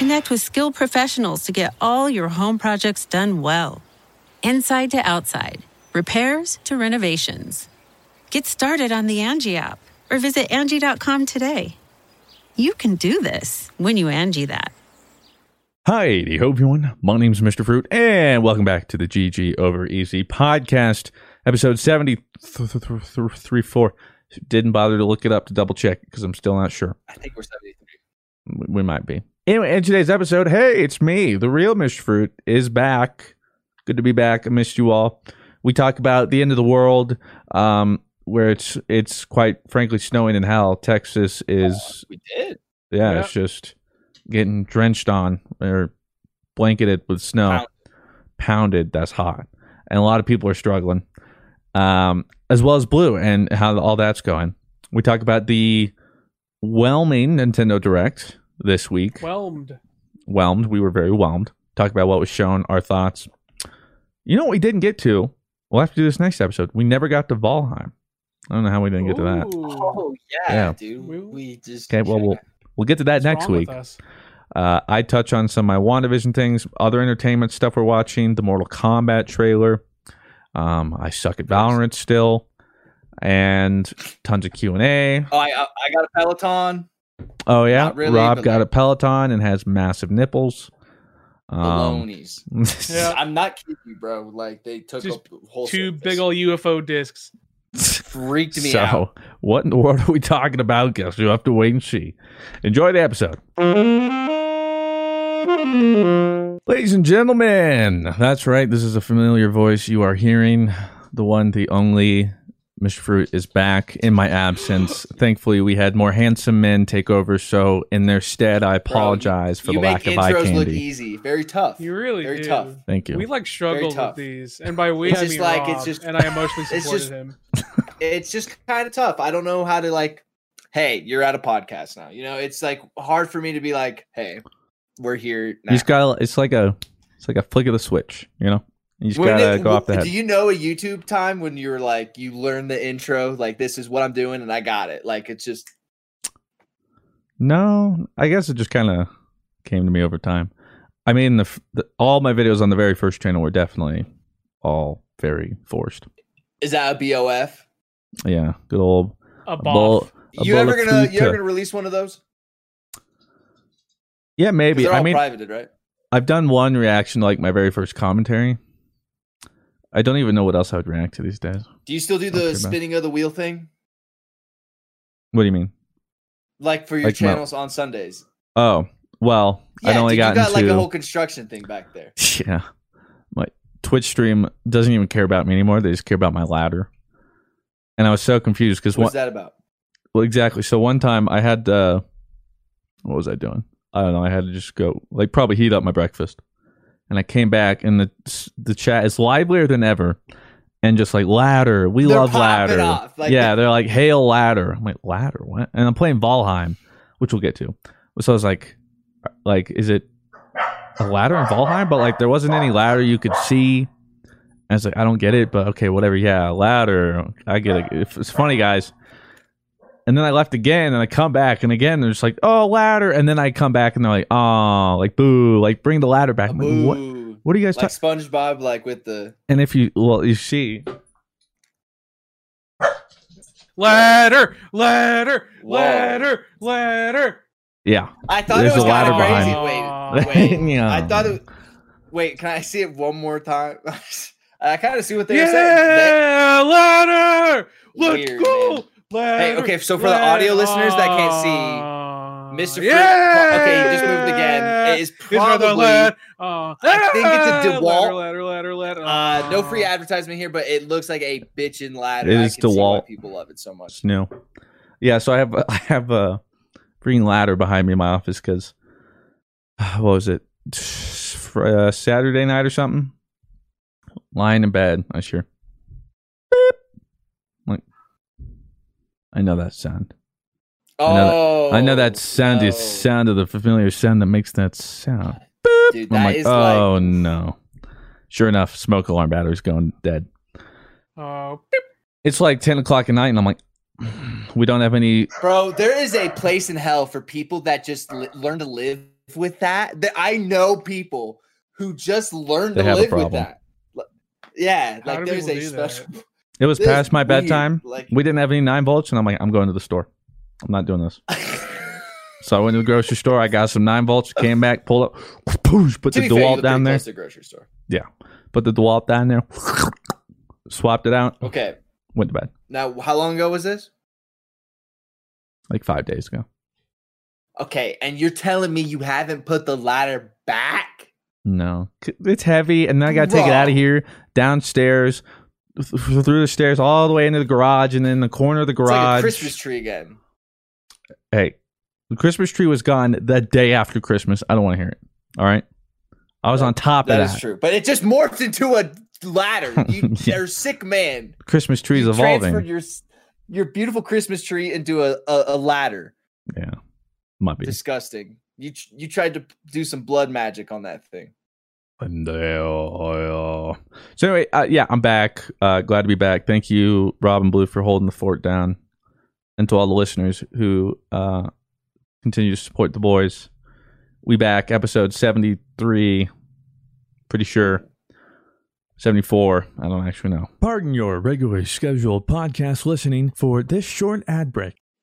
Connect with skilled professionals to get all your home projects done well. Inside to outside, repairs to renovations. Get started on the Angie app or visit Angie.com today. You can do this when you Angie that. Hi, hope everyone. My name's Mr. Fruit, and welcome back to the GG Over Easy podcast, episode 734. Didn't bother to look it up to double check because I'm still not sure. I think we're 73. We might be. Anyway, in today's episode, hey, it's me, the real Mr. Fruit, is back. Good to be back. I missed you all. We talk about the end of the world, um, where it's it's quite frankly snowing in hell. Texas is We did. yeah, Yeah. it's just getting drenched on or blanketed with snow, Pound. pounded. That's hot, and a lot of people are struggling. Um, as well as blue and how all that's going. We talk about the whelming Nintendo Direct this week. Whelmed. whelmed. We were very whelmed. Talk about what was shown, our thoughts. You know what we didn't get to? We'll have to do this next episode. We never got to Valheim. I don't know how we didn't get to that. Oh yeah, Yeah. dude. We- We, just Okay, well we'll we'll get to that What's next wrong with week. us? Uh, I touch on some of my WandaVision things, other entertainment stuff we're watching, the Mortal Kombat trailer. Um, I suck at Valorant still, and tons of Q and A. Oh, I I I got a Peloton. Oh yeah, really, Rob got like- a Peloton and has massive nipples. Um, Balonies. Yeah. I'm not kidding you, bro. Like they took Just up whole Two big old UFO discs. freaked me so, out. So what in the world are we talking about? Guess you'll have to wait and see. Enjoy the episode. Ladies and gentlemen, that's right. This is a familiar voice you are hearing. The one, the only. Mr. Fruit is back in my absence. Thankfully, we had more handsome men take over, so in their stead, I Bro, apologize for you the lack of eye intros look candy. easy. Very tough. You really Very do. tough. Thank you. We like struggled with these, and by we It's I just mean like, Rob, it's just- and I emotionally it's just- him. It's just kind of tough. I don't know how to like. Hey, you're at a podcast now. You know, it's like hard for me to be like, hey, we're here. Now. You just got it's like a it's like a flick of the switch, you know. You just When gotta it- go off the head. Do you know a YouTube time when you were like, you learn the intro, like this is what I'm doing, and I got it. Like it's just No, I guess it just kind of came to me over time. I mean, the, the all my videos on the very first channel were definitely all very forced. is that a BOF? Yeah, good old A bull. boff. A You ever gonna you ever gonna release one of those? Yeah, maybe. They're all I mean, privated, right? I've done one reaction like my very first commentary. I don't even know what else I would react to these days. Do you still do the spinning of the wheel thing, What do you mean? like for your Like my- channels on Sundays? Oh, well, Yeah, I'd only dude, you gotten got like a whole construction thing back there. yeah. My Twitch stream doesn't even care about me anymore. They just care about my ladder. And I was so confused because What's one, that about? Well, exactly. So one time I had uh what was I doing? I don't know. I had to just go like probably heat up my breakfast, and I came back and the the chat is livelier than ever, and just like ladder. We They're love ladder. like- yeah, they're like hail ladder. I'm like ladder. What? And I'm playing Valheim, which we'll get to. So I was like, like is it a ladder in Valheim, but like there wasn't any ladder you could see. I was like, I don't get it, but okay, whatever. Yeah, ladder. I get it. It's funny, guys. And then I left again, and I come back, and again, they're just like, "Oh, ladder!" And then I come back, and they're like, "Oh, like boo, like bring the ladder back." I'm like, what? Boo. What are you guys Like talking? SpongeBob, like with the And if you, well, you see, Ladder, ladder, Whoa. ladder, ladder. yeah, I thought There's it was a ladder kind of crazy. behind. Wait, wait. Yeah. I thought it. Wait, can I see it one more time? I kind of see what they're saying. Yeah, ladder. Let's Weird, go. man. Ladder, okay, so for the audio listeners that can't see, Mr. Fruit- Yeah. okay, he just moved again. It is It's rather probably- lad- uh, I think it's a DeWalt. Ladder, ladder, ladder. Uh, no free advertisement here, but it looks like a bitchin' ladder. It is I is can see why DeWalt. people love it so much. it's new. Yeah, so I have I have a green ladder behind me in my office because what was it? Fr- Uh, Saturday night or something. Lying in bed, I sure. Beep. Like, I know that sound. Oh, know I know that oh, sound is sound of the familiar sound that makes that sound. Dude, I'm like, is oh like no. Sure enough, smoke alarm battery's going dead. Oh, beep. It's like ten o'clock at night, and I'm like, we don't have any. Bro, there is a place in hell for people that just li- learn to live with that. That I know people who just learn They to live with that. Yeah, How like there's a special. that? It was This past my weird, bedtime. like- We didn't have any nine volts, and I'm like, I'm going to the store. I'm not doing this. So I went to the grocery store. I got some nine volts. Came back, pulled up, poosh, put the DeWalt down there. the grocery store. Yeah, put the DeWalt down there. Swapped it out. Okay, Went to bed now how long ago was this? like five days ago. Okay, and you're telling me you haven't put the ladder back? No, it's heavy, and then I got to take it out of here, downstairs, through the stairs, all the way into the garage, and then the corner of the like garage. a Christmas tree again. Hey, the Christmas tree was gone the day after Christmas. I don't want to hear it. All right, I was on top That of is that. true, but it just morphed into a ladder. You, Yeah. You're a sick man. Christmas tree's you evolving. transferred your your beautiful Christmas tree into a, a, a ladder. Yeah, might be. Disgusting. You you tried to do some blood magic on that thing. Uh, uh, So anyway, uh, yeah, I'm back. Uh, glad to be back. Thank you, Rob and Blue, for holding the fort down, and to all the listeners who uh, continue to support the boys. We back episode 73. Pretty sure 74. I don't actually know. Pardon your regularly scheduled podcast listening for this short ad break.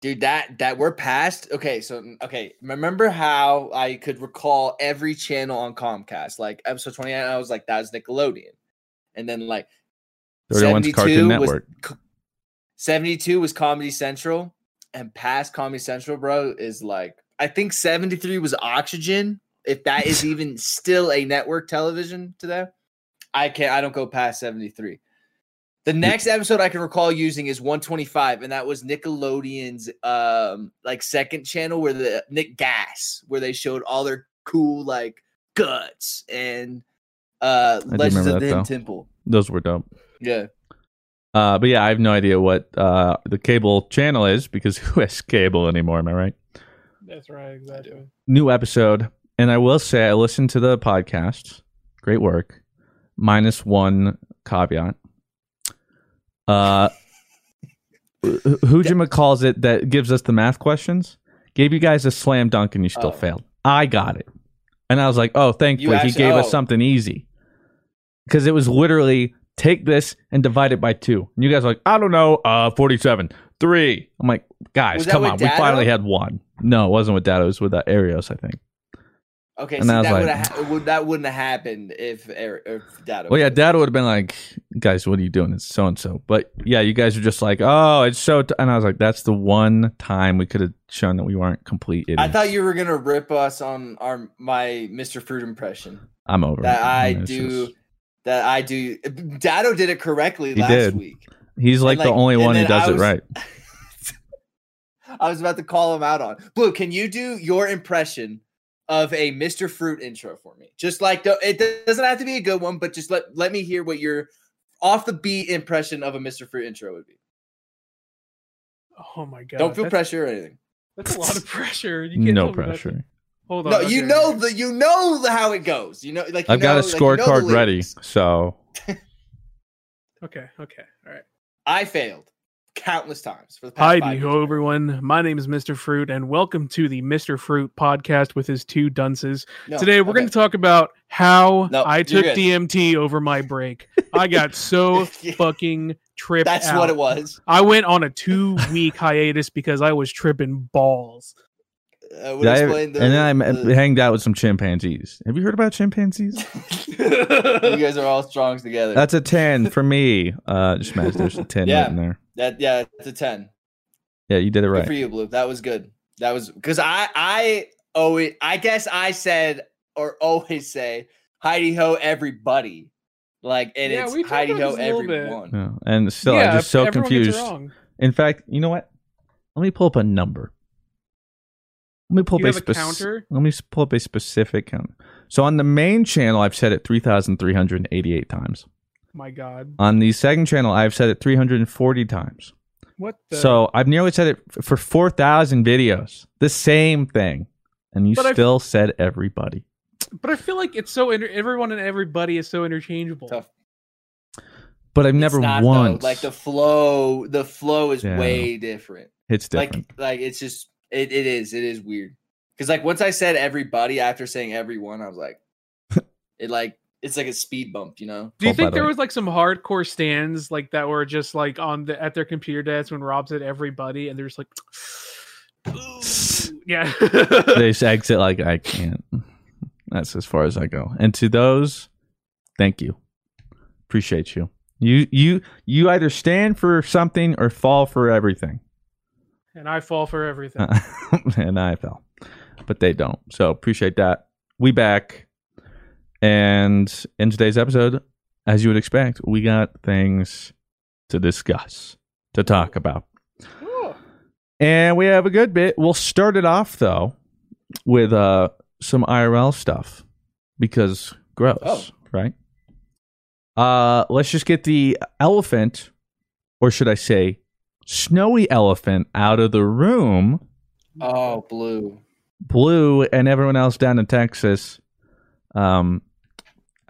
Dude, that that we're past. Okay, so mm, okay, remember how I could recall every channel on Comcast, like episode twenty nine. I was like, "That's Nickelodeon," and then like 31's Cartoon 72 was Network. seventy two was Comedy Central, and past Comedy Central, bro, is like I think seventy three was Oxygen, if that is even still a network television today. I can't. I don't go past seventy three. The next episode I can recall using is 125, and that was Nickelodeon's um like second channel where the Nick GAS, where they showed all their cool like guts and uh do Legends of the Hidden. Temple. Those were dope. Yeah. Uh, but yeah, I have no idea what uh, the cable channel is because who has cable anymore? Am I right? That's right, exactly. New episode, and I will say I listened to the podcast. Great work. Minus one caveat. Uh, Hujima calls it that gives us the math questions. Gave you guys a slam dunk and you still Oh. failed. I got it, and I was like, oh, thankfully he actually- gave us oh. something easy because it was literally take this and divide it by two. And you guys are like, I don't know, uh, forty-seven, three. I'm like, guys, come on, we finally had one. No, it wasn't with Dado. It was with uh, Arios, I think. Okay, And see, that like- would have would that wouldn't have happened if if Dado. Well, yeah, was- Dad would have been like, "Guys, what are you doing? It's so and so." But yeah, you guys are just like, "Oh, it's so," t-. and I was like, "That's the one time we could have shown that we weren't complete idiots." I thought you were gonna rip us on our my Mr. Fruit impression I'm over that it. I do. just- That I do. Dado did it correctly He last did. week. he's like, like- the only one who does I it right. I was about to call him out on Blue. Can you do your impression of a Mr. Fruit intro for me? Just like the, it doesn't have to be a good one, but just let let me hear what your off the beat impression of a Mr. Fruit intro would be. Oh my god. Don't feel that's, pressure or anything. That's a lot of pressure. You can't No tell me that's- pressure. Hold on. No, you okay. know the you know the how it goes. You know, like you I've got know- a like, you know scorecard ready, so Okay, okay, all right. I failed countless times for the past five Hi, years. ho, everyone. My name is Mr. Fruit, and welcome to the Mr. Fruit podcast with his two dunces. No, Today, we're okay. going to talk about how No, I took. DMT over my break. I got so fucking tripped That's out. what it was. I went on a two week hiatus because I was tripping balls. Uh, I- explain the, and then I met, the- hanged out with some chimpanzees. Have you heard about chimpanzees? you guys are all strong together. That's a ten for me. Uh, just imagine there's a ten Yeah. right in there. That yeah, it's a ten. Yeah, you did it Good right. for you, Blue. That was good. That was because I I always I guess I said or always say Heidi ho everybody. Like and Yeah, it's we talked Heidi about ho this a little bit. everyone. Yeah. And still, yeah, I'm just so everyone gets it confused. In fact, you know what? Let me pull up a number. Let me pull You up a, have a counter? Let me pull up a specific counter. So on the main channel, I've said it 3,388 times. My God. On the second channel, I've said it 340 times. What the? So I've nearly said it f- for 4,000 videos. The same thing. And you But I've- still said everybody. but I feel like it's so inter- everyone and everybody is so interchangeable. Tough. But I've It's never not, though. once. like the flow. The flow is Yeah. way different. it's different. Like like it's just it, it is it is weird because like once I said everybody after saying everyone, I was like, it like it's like a speed bump, you know. Do you Oh, think there way. was like some hardcore stands like that were just like on the at their computer desk when Rob said everybody and they're just like yeah. they just exit like I can't. That's as far as I go. And to those, thank you. Appreciate you. You you you either stand for something or fall for everything. and I fall for everything. and I fell. But they don't. So appreciate that. We back. And in today's episode, as you would expect, we got things to discuss, to talk about. Ooh. And we have a good bit. We'll start it off though with uh some IRL stuff because gross, Oh. right? Uh let's just get the elephant or should I say snowy elephant out of the room. Oh, blue. Blue and everyone else down in Texas um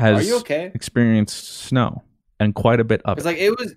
has Are you okay? experienced snow and quite a bit of It's it. like it was.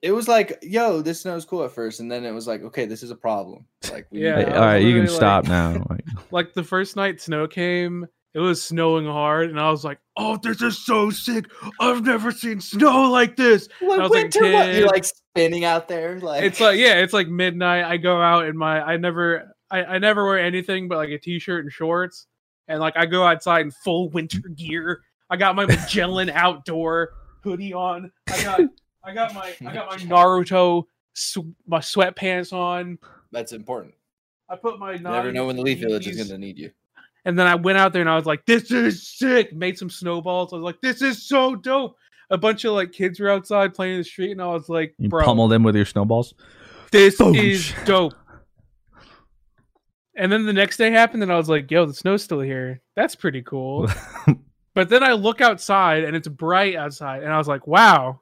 It was like, yo, this snow's cool at first, and then it was like, okay, this is a problem. Like, we Yeah, need Hey, to- I all right, you can literally stop now. Like, Like the first night snow came, it was snowing hard, and I was like, "Oh, this is so sick! I've never seen snow like this." What I was like winter? What? You're like spinning out there, like It's like yeah, it's like midnight. I go out in my I never I, I never wear anything but like a t-shirt and shorts, and like I go outside in full winter gear. I got my Magellan outdoor hoodie on. I got I got my I got my Naruto sw- my sweatpants on. that's important. I put my You never know when the Leaf Village is going to need you. And then I went out there and I was like, "This is sick!" Made some snowballs. I was like, "This is so dope." A bunch of like kids were outside playing in the street, and I was like, You "Bro, pummel them with your snowballs. this Boosh. is dope." And then the next day happened, and I was like, "Yo, the snow's still here. That's pretty cool." but then I look outside, and it's bright outside, and I was like, "Wow,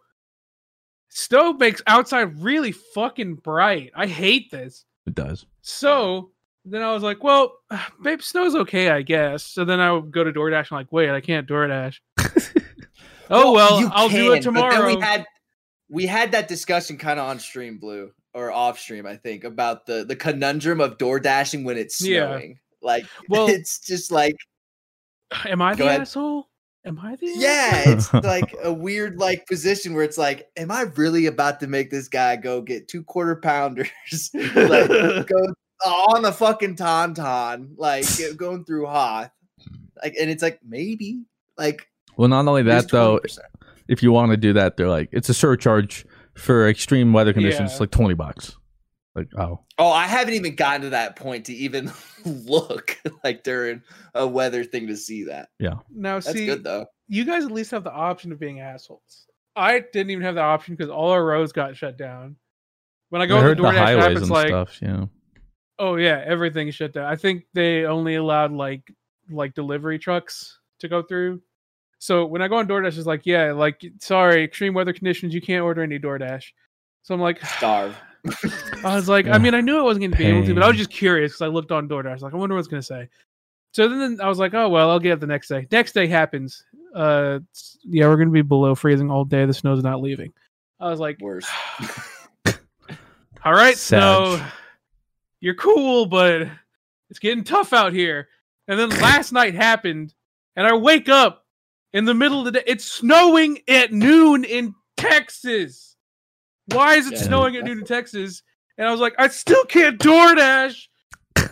snow makes outside really fucking bright. I hate this." It does. So then I was like, well, babe, snow's okay, I guess. So then I would go to DoorDash. I'm like, wait, I can't DoorDash. oh well, you I'll do it can, but then tomorrow. we had we had that discussion kind of on stream, blue or off stream, I think, about the the conundrum of door dashing when it's Yeah. snowing. Like, Well- it's just like, Am I Go the ahead. asshole? Am I the yeah, it's like a weird like position where it's like, am I really about to make this guy go get two quarter pounders, like go on the fucking tauntaun, like going through Hoth, like, and it's like maybe, like Well, not only that though, if you want to do that, they're like it's a surcharge for extreme weather conditions, Yeah. like twenty bucks. Like oh, Oh, I haven't even gotten to that point to even look like during a weather thing to see that. Yeah. Now That's see, good though. you guys at least have the option of being assholes. I didn't even have the option because all our roads got shut down. When I I go on heard the the DoorDash app, it's and like, stuff. Yeah, oh yeah, everything shut down. I think they only allowed like like delivery trucks to go through. So when I go on DoorDash, it's like, yeah, like sorry, extreme weather conditions, you can't order any DoorDash. So I'm like, Starve. I was like, I mean, I knew I wasn't going to be able to, but I was just curious because I looked on DoorDash. I was like, I wonder what's going to say. So then I was like, oh well, I'll get it the next day. Next day happens. Uh, yeah, we're going to be below freezing all day. The snow's not leaving. I was like, Worse. all right, Sag. snow, you're cool, but it's getting tough out here. And then last night happened, and I wake up in the middle of the day. It's snowing at noon in Texas. Why is it Yeah. snowing at noon in Texas? And I was like, I still can't DoorDash.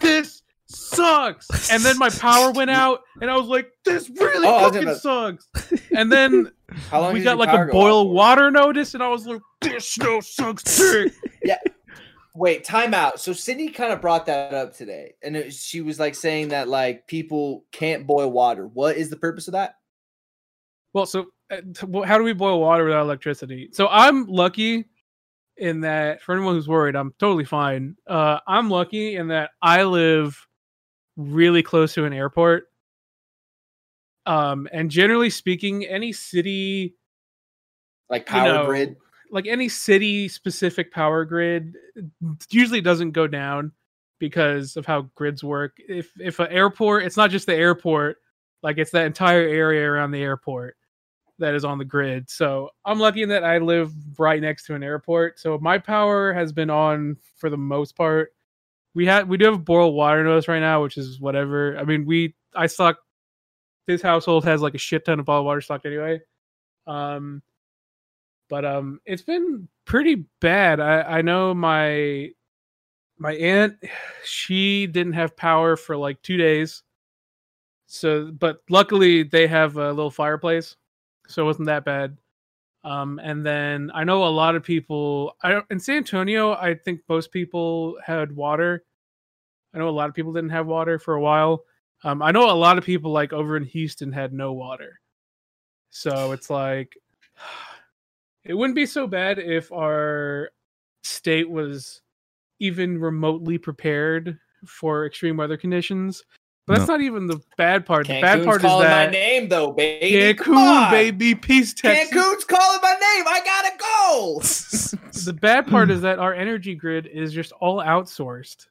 This sucks. And then my power went out, and I was like, this really Oh, fucking sucks. And then we got like a boil water notice, and I was like, this snow sucks too. yeah. Wait, time out. So Sydney kind of brought that up today, and it, she was like saying that like people can't boil water. What is the purpose of that? Well, so uh, t- well, how do we boil water without electricity? So I'm lucky in that for anyone who's worried, I'm totally fine. Uh, I'm lucky in that I live really close to an airport. Um, and generally speaking, any city, Like you power know, grid? like any city specific power grid, usually doesn't go down because of how grids work. If if an airport, it's not just the airport, like it's that entire area around the airport that is on the grid. So I'm lucky in that I live right next to an airport. So my power has been on for the most part. We had we do have a boil water notice right now, which is whatever. I mean, we I stock this household has like a shit ton of bottled water stocked anyway. Um but um it's been pretty bad. I I know my my aunt she didn't have power for like 2 days. So but luckily they have a little fireplace. So it wasn't that bad. Um and then I know a lot of people I in San Antonio I think most people had water. I know a lot of people didn't have water for a while. Um I know a lot of people like over in Houston had no water. So it's like it wouldn't be so bad if our state was even remotely prepared for extreme weather conditions. But that's No. not even the bad part. The bad Cancun's part is calling that my name though, baby. Come Cancun, on. baby, peace, Texas. Cancun's calling my name. I gotta go. The bad part is that our energy grid is just all outsourced.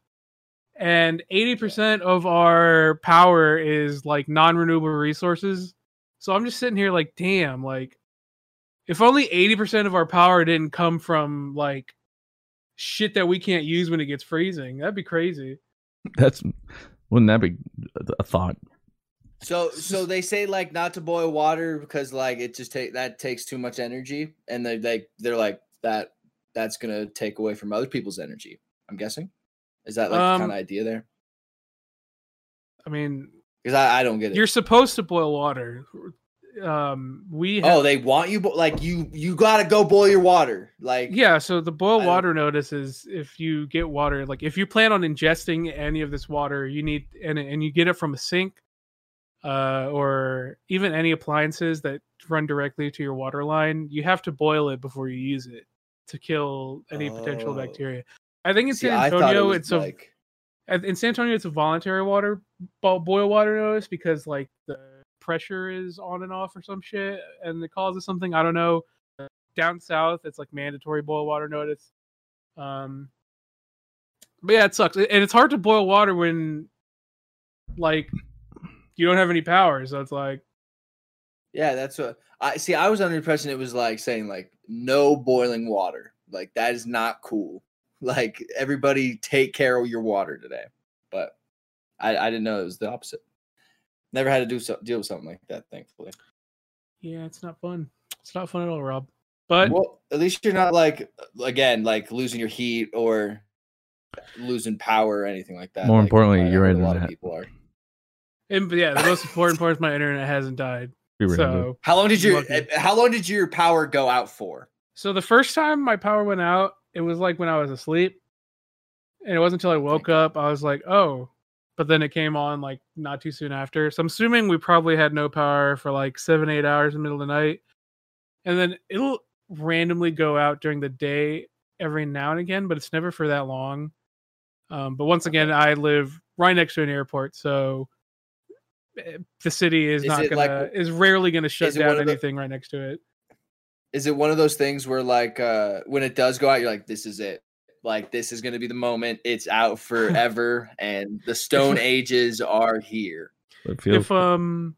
And 80% of our power is like non-renewable resources. So I'm just sitting here like, damn, like if only 80% of our power didn't come from like shit that we can't use when it gets freezing, that'd be crazy. that's wouldn't that be a thought? So so they say like not to boil water because like it just take that takes too much energy, and they they they're like that that's gonna take away from other people's energy. I'm guessing. Is that like Um, the kind of idea there? I mean, Because I, I don't get it. you're supposed to boil water. Um we have oh, they want you bo- like you you gotta go boil your water. Like Yeah, so the boil I don't- water notice is if you get water, like if you plan on ingesting any of this water, you need and and you get it from a sink, uh, or even any appliances that run directly to your water line, you have to boil it before you use it to kill any potential Oh. bacteria. I think in See, San thought it Antonio, it's like and in San Antonio, it's a voluntary water bo- boil water notice because like the pressure is on and off or some shit, and it causes something. I don't know. Down south, it's like mandatory boil water notice. Um, but yeah, it sucks, and it's hard to boil water when like you don't have any power. So it's like Yeah, that's what I see. I was under the impression it was like saying like no boiling water. Like that is not cool. Like everybody take care of your water today. But I, I didn't know it was the opposite. Never had to do so, deal with something like that, thankfully. yeah, it's not fun. It's not fun at all, Rob. But well, at least you're not like again like losing your heat or losing power or anything like that. More like, importantly, I your heard A lot of people are. and, but yeah, the most important part is my internet hasn't died. So How long did your Lucky. eh, How long did your power go out for? So the first time my power went out, it was like when I was asleep. And it wasn't until I woke up, I was like, oh. But then it came on like not too soon after. So I'm assuming we probably had no power for like seven, eight hours in the middle of the night. And then it'll randomly go out during the day every now and again, but it's never for that long. Um, but once again, I live right next to an airport, so eh, the city is, Is not gonna like- is rarely gonna shut is it one down of the- anything right next to it. is it one of those things where like uh when it does go out you're like this is it like this is going to be the moment. It's out forever and the stone ages are here. It feels if um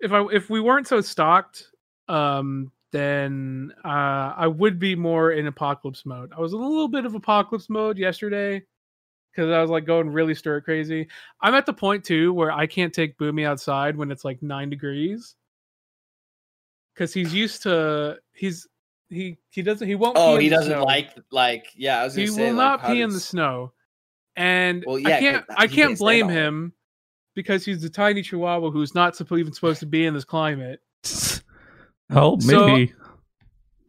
if i if we weren't so stocked um then uh i would be more in apocalypse mode. I was a little bit of apocalypse mode yesterday because i was like going really stir crazy. I'm at the point too where i can't take boomy outside when it's like nine degrees because he's used to he's he he doesn't he won't oh pee he in doesn't snow. like like yeah i was he gonna will say not like, how pee in the snow. And Well, i yeah, can't 'cause i can't can't blame him because he's a tiny chihuahua who's not even supposed to be in this climate. Help So-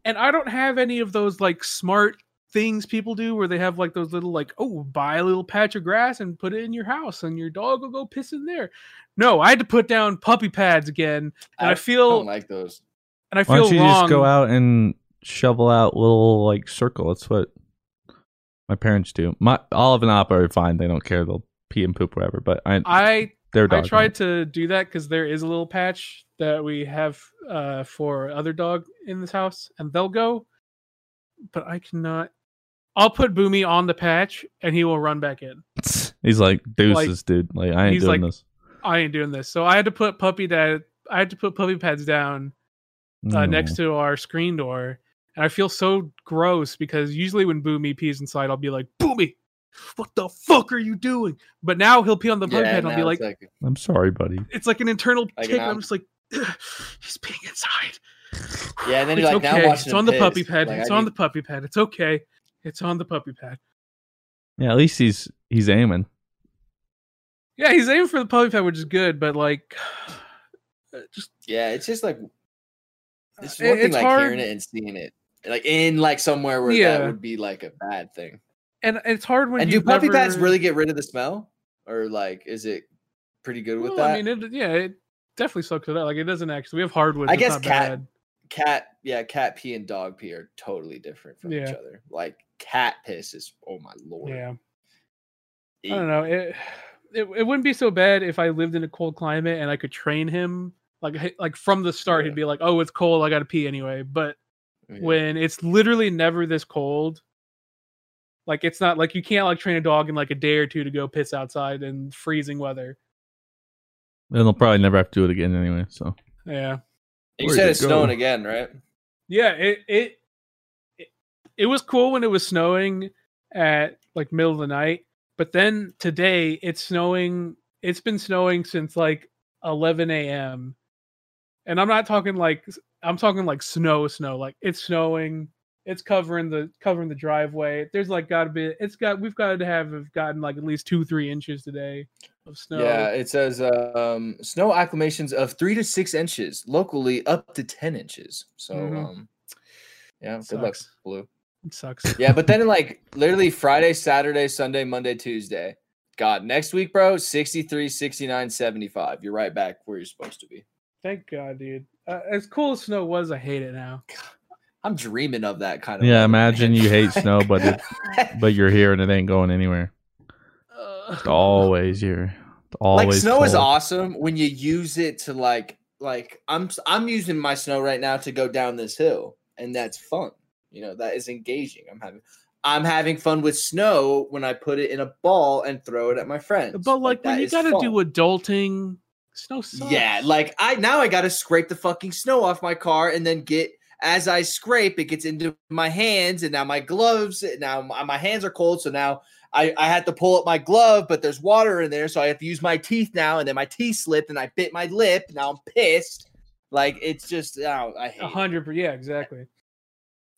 and i don't have any of those like smart things people do where they have like those little like oh buy a little patch of grass and put it in your house and your dog will go piss in there. No i had to put down puppy pads again and i, I feel don't like those. and i Why feel don't you wrong just go out and shovel out little like circle? That's what my parents do. My Olive and Appa are fine; they don't care. They'll pee and poop wherever. But I, i their I dog. tried to do that because there is a little patch that we have uh, for other dog in this house, and they'll go, but I cannot. I'll put Boomy on the patch, and he will run back in. He's like deuces, dude. Like I ain't doing like- this. I ain't doing this, so I had to put puppy dad. I had to put puppy pads down uh, No. next to our screen door, and I feel so gross because usually when Boomy pees inside, I'll be like, "Boomy, what the fuck are you doing?" But now he'll pee on the puppy yeah, pad, and I'll be now like, I'm sorry, buddy. it's like an internal Like tick. I'm just like, he's peeing inside. Yeah, and then you're It's like, okay. watching It's on the puppy pad. Like, it's I on need- the puppy pad. It's okay. It's on the puppy pad. Yeah, at least he's he's aiming. Yeah, he's aiming for the puppy pad, which is good, but like, uh, just yeah it's just like it's It- one thing like hard- hearing it and seeing it like in like somewhere where Yeah. that would be like a bad thing and it's hard when and do puppy pads really get rid of the smell or like is it pretty good with Well, that I mean, it, yeah, it definitely sucks it out. Like it doesn't actually. We have hardwood. I guess cat- bad. cat yeah cat pee and dog pee are totally different from each other like cat piss is oh my lord Yeah. I don't know. It, it it wouldn't be so bad if I lived in a cold climate and I could train him. Like like from the start, Yeah. he'd be like, "Oh, it's cold. I got to pee anyway." But Yeah. when it's literally never this cold, like it's not like you can't like train a dog in like a day or two to go piss outside in freezing weather. And they'll probably never have to do it again anyway. So Yeah. you Where'd said it it's snowing again right Yeah, it it it, it was cool when it was snowing at like middle of the night, but then today it's snowing. It's been snowing since like 11 a.m. And I'm not talking like I'm talking like snow, snow. Like it's snowing. It's covering the covering the driveway. There's like got to be. It's got. We've got to have gotten like at least two three inches today of snow. yeah it says um snow acclimations of three to six inches locally up to 10 inches so Mhm. um yeah good luck Sucks. blue it sucks. yeah but then like literally friday saturday sunday monday tuesday God, next week, bro, 63, 69, 75. You're right back where you're supposed to be. Thank God, dude. Uh, as cool as snow was, I hate it now. I'm dreaming of that kind of. Yeah, weather, imagine you hate snow, but it, but you're here and it ain't going anywhere. It's always here. It's always like snow is awesome when you use it to like like I'm I'm using my snow right now to go down this hill and that's fun. You know, that is engaging. I'm having I'm having fun with snow when I put it in a ball and throw it at my friends. But like when you gotta do adulting, snow sucks. Yeah, like I now I got to scrape the fucking snow off my car and then get as I scrape it gets into my hands and now my gloves now my, hands are cold so now I I had to pull up my glove but there's water in there so I have to use my teeth now and then my teeth slipped and I bit my lip now I'm pissed like it's just oh, I hate a hundred. per- Yeah, exactly.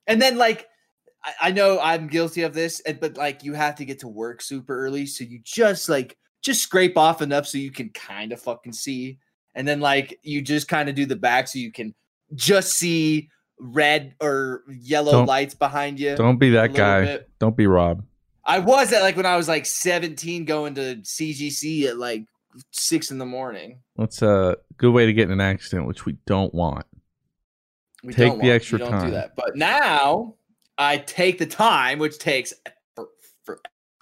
and then like I, I know I'm guilty of this and but like you have to get to work super early so you just like just scrape off enough so you can kind of fucking see and then like you just kind of do the back so you can just see red or yellow Don't- lights behind you. Don't be that guy. bit. Don't be Rob. I was at like when I was like 17 going to CGC at like six in the morning. That's a good way to get in an accident, which we don't want. We Take don't the want- extra time. do that. But now I take the time, which takes for,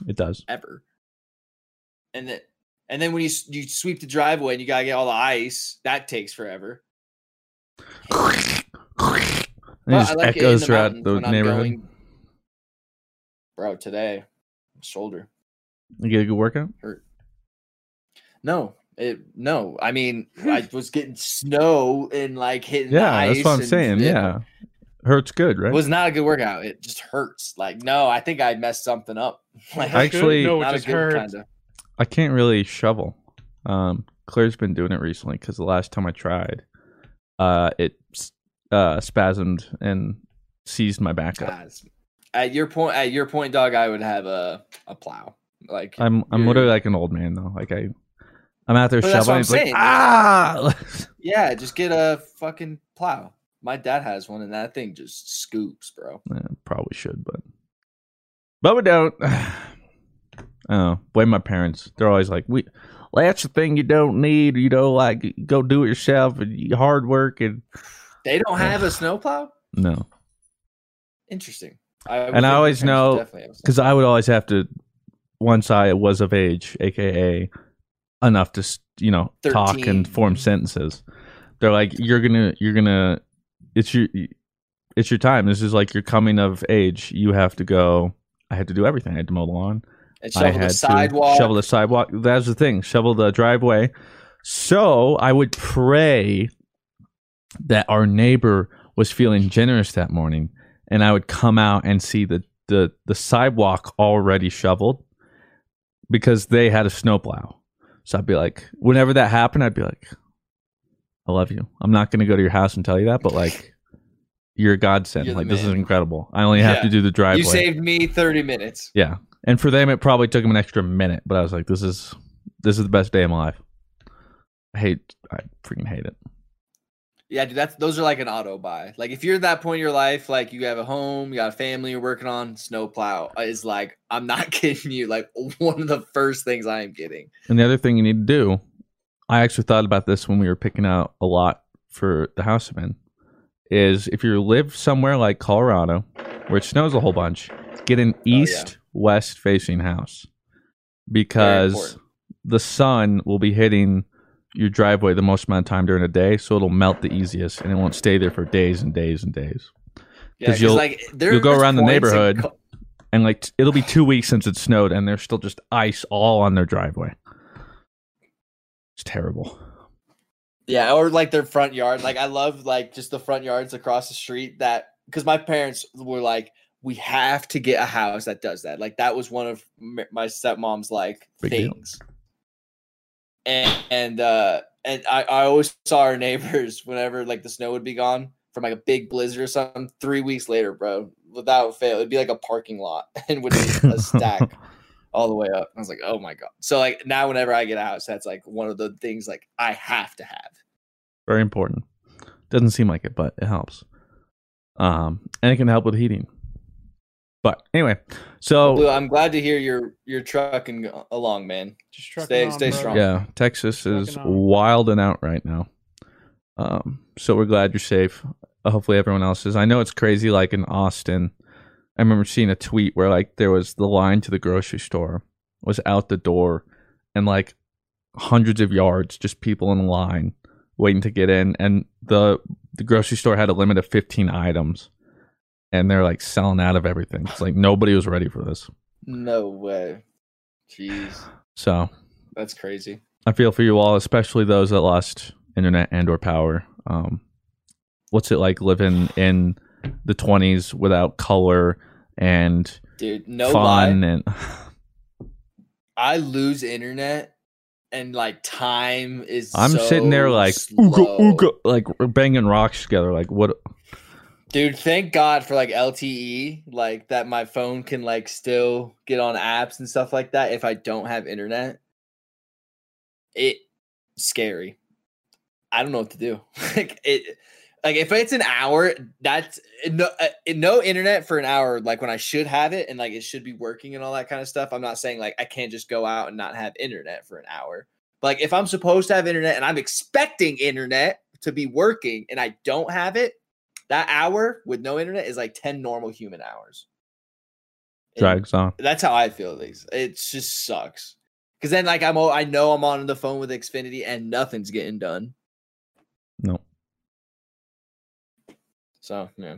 It does. forever. And then and then when you you sweep the driveway and you gotta get all the ice, that takes forever. And it But just like echoes the throughout mountains the I'm neighborhood. going- Bro, today, shoulder You get a good workout. hurt. No, it no. I mean, I was getting snow and like hitting. the Yeah, that's what I'm saying. Yeah, hurts good, right? It was not a good workout. It just hurts. Like, no, I think I messed something up. Like, I Actually- no, it not a just good hurts. I can't really shovel. Um, Claire's been doing it recently because the last time I tried, uh, it uh spasmed and seized my back up. Guys, at your point, at your point, dog, I would have a a plow. Like I'm I'm literally like an old man though. Like I, I'm out there But that's what shoveling. I'm It's like ah. yeah, just get a fucking plow. My dad has one, and that thing just scoops, bro. Yeah, probably should, but but we don't. Uh, oh, blame my parents. They're always like, "We, well, that's the thing you don't need. You know, like go do it yourself and hard work and They don't have a snowplow. no." Interesting. I And I always know- definitely have a because I would always have to once I was of age, aka enough to you know talk and form sentences. They're like, "You're gonna, you're gonna, it's your, it's your time. This is like your coming of age. You have to go. I had to do everything. I had to mow the lawn. And I shovel had the sidewalk. shovel the sidewalk. That's the thing. Shovel the driveway. So I would pray that our neighbor was feeling generous that morning, and I would come out and see the the the sidewalk already shoveled because they had a snowplow. So I'd be like, whenever that happened, I'd be like, I love you. I'm not going to go to your house and tell you that, but like, you're a godsend. You're like this is incredible. I only have to do the driveway. you saved me 30 minutes. Yeah. And for them it probably took them an extra minute, but I was like, this is this is the best day of my life. I hate I freaking hate it. Yeah, dude, that's those are like an auto buy. Like if you're at that point in your life, like you have a home, you got a family you're working on, snowplow is like, I'm not kidding you, like one of the first things I am getting. And the other thing you need to do, I actually thought about this when we were picking out a lot for the house I'm in, is if you live somewhere like Colorado where it snows a whole bunch, get an oh, east west facing house. Because the sun will be hitting your driveway the most amount of time during the day, so it'll melt the easiest and it won't stay there for days and days and days. Yeah, 'Cause you'll- like you'll go around the neighborhood. Co- and like t- it'll be two weeks since it snowed and there's still just ice all on their driveway it's terrible Yeah, or like their front yard. Like I love like just the front yards across the street that because my parents were like, we have to get a house that does that. Like that was one of my stepmom's like Big deal. things. And and uh and I, I always saw our neighbors whenever like the snow would be gone from like a big blizzard or something. Three weeks later, bro, without fail, it'd be like a parking lot and would be a stack all the way up. I was like, oh my god. So like now, whenever I get a house, that's like one of the things like I have to have. very important doesn't seem like it but it helps um and it can help with heating But anyway, so Blue, I'm glad to hear you're you're trucking along, man. Just trucking Stay- on, stay bro. strong. yeah, Texas is Trucking on. wilding out right now. Um, so we're glad you're safe. Uh, Hopefully everyone else is. I know it's crazy. Like in Austin, I remember seeing a tweet where like there was the line to the grocery store was out the door, and like hundreds of yards, just people in line waiting to get in, and the the grocery store had a limit of 15 items, and they're like selling out of everything. It's like nobody was ready for this. No way. Jeez, So that's crazy. I feel for you all, especially those that lost internet and or power. Um, what's it like living in the 20s without color and Dude, no fun lie. and I lose internet and like time is I'm so sitting there like slow. ooga ooga like we're banging rocks together like what Dude, thank God for like LTE, like that my phone can like still get on apps and stuff like that if I don't have internet. It scary. I don't know what to do. like it like if it's an hour, that's no uh, no internet for an hour like when I should have it and like it should be working and all that kind of stuff. I'm not saying like I can't just go out and not have internet for an hour. But like if I'm supposed to have internet and I'm expecting internet to be working and I don't have it, that hour with no internet is like 10 normal human hours. Drags on That's how I feel these. It just sucks. Cause then like I'm I know I'm on the phone with Xfinity and nothing's getting done. no So yeah.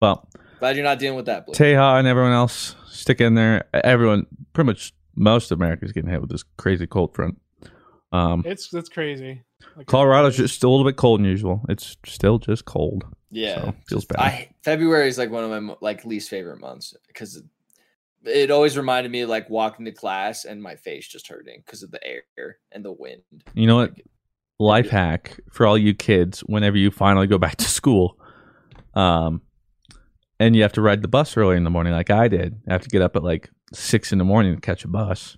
well Glad you're not dealing with that. Blue. Teja and everyone else stick in there everyone pretty much most of America's getting hit with this crazy cold front um It's that's crazy. Like, Colorado's just a little bit cold than usual it's still just cold yeah. so feels bad I February is like one of my like least favorite months because it, it always reminded me of like walking to class and my face just hurting because of the air and the wind. You know what? Life hack for all you kids whenever you finally go back to school. Um and you have to ride the bus early in the morning like I did. I have to get up at like six in the morning to catch a bus.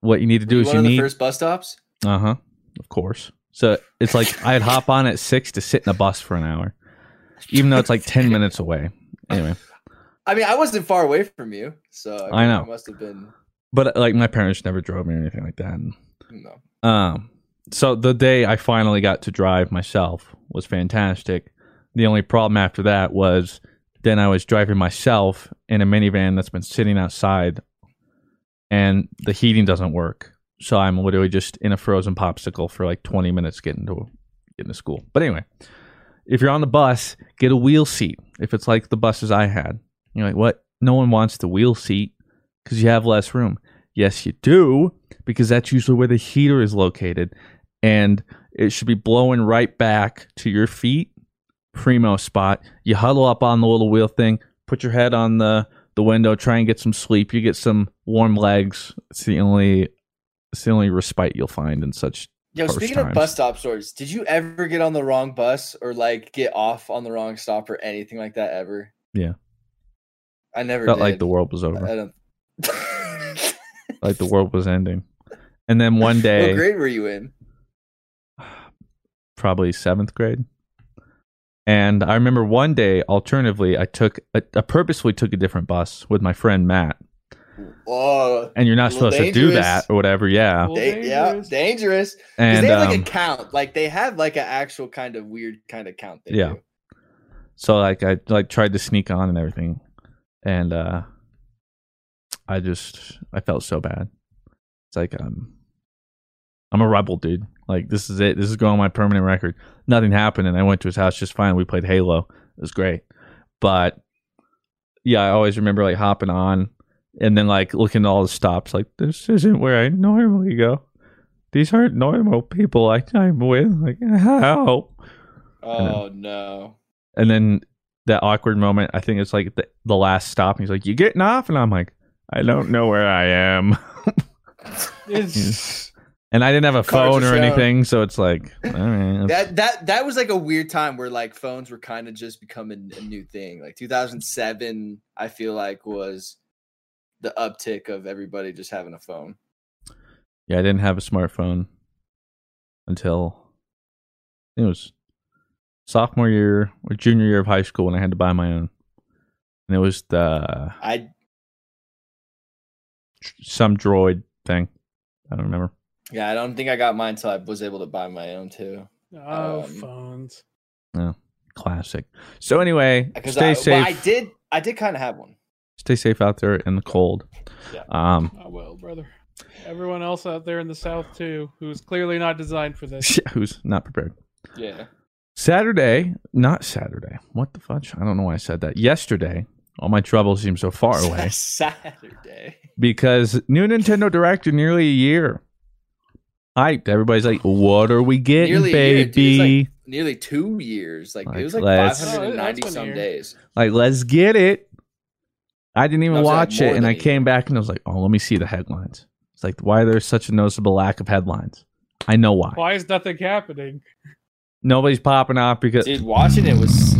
What you need to do Were is you the need first bus stops. uh huh, of course. So it's like I'd hop on at six to sit in a bus for an hour, even though it's like ten minutes away. Anyway, I mean, I wasn't far away from you, so I mean, know. I must have been but like my parents never drove me or anything like that. No. Um, so the day I finally got to drive myself was fantastic. The only problem after that was then I was driving myself in a minivan that's been sitting outside, and the heating doesn't work. So I'm literally just in a frozen popsicle for like 20 minutes getting to getting to school. But anyway, if you're on the bus, get a wheel seat. If it's like the buses I had, you're like, what? No one wants the wheel seat because you have less room. Yes, you do, because that's usually where the heater is located. And it should be blowing right back to your feet, primo spot. You huddle up on the little wheel thing, put your head on the, the window, try and get some sleep. You get some warm legs. It's the only it's the only respite you'll find in such Yo, speaking times. of bus stop stories, did you ever get on the wrong bus or like get off on the wrong stop or anything like that ever? Yeah. I never Felt did. like the world was over. I don't. like the world was ending. And then one day, what grade were you in? probably seventh grade. And I remember one day, alternatively, I took I, I purposely took a different bus with my friend Matt. Oh, And you're not Little supposed to do that or whatever, yeah. Well, da- yeah, dangerous. dangerous. Because And they have like um, a count. Like they have like an actual kind of weird kind of count. They Yeah. do. so like I like tried to sneak on and everything, and uh I just I felt so bad. It's like um I'm a rebel, dude. Like this is it. This is going on my permanent record. Nothing happened, and I went to his house just fine. We played Halo. It was great, but yeah, I always remember like hopping on and then like looking at all the stops. Like this isn't where I normally go. These aren't normal people I, I'm with. Like how? Oh no. And then that awkward moment, I think it's like the, the last stop. And he's like, You getting off? And I'm like, I don't know where I am. It's, and I didn't have a phone or anything. So it's like, right. That that that was like a weird time where like phones were kind of just becoming a new thing. Like 2007, I feel like was the uptick of everybody just having a phone. yeah, I didn't have a smartphone until I think it was sophomore year or junior year of high school when I had to buy my own. and it was the I some droid thing. I don't remember. Yeah, I don't think I got mine until I was able to buy my own too. Oh, Um, phones. Classic. So anyway, stay I, safe. well, I did, I did kind of have one. Stay safe out there in the cold. Yeah. Um, Oh well, brother. Everyone else out there in the south too, who's clearly not designed for this. who's not prepared? Yeah. Saturday, not Saturday. What the fudge? I don't know why I said that. Yesterday, all my troubles seem so far away Saturday. because new Nintendo Direct in nearly a year. Hyped. Everybody's like, "What are we getting, Nearly a year, dude. baby?" Nearly two years. Like, Like, it was like let's- oh, five hundred and Oh, ninety that's been some year. days. Like, let's get it. I didn't even No, it's like watch it, and I I a came back and I was like, "Oh, let me see the headlines." It's like, why there's such a noticeable lack of headlines? I know why. Why is nothing happening? Nobody's popping off because Dude, watching it was.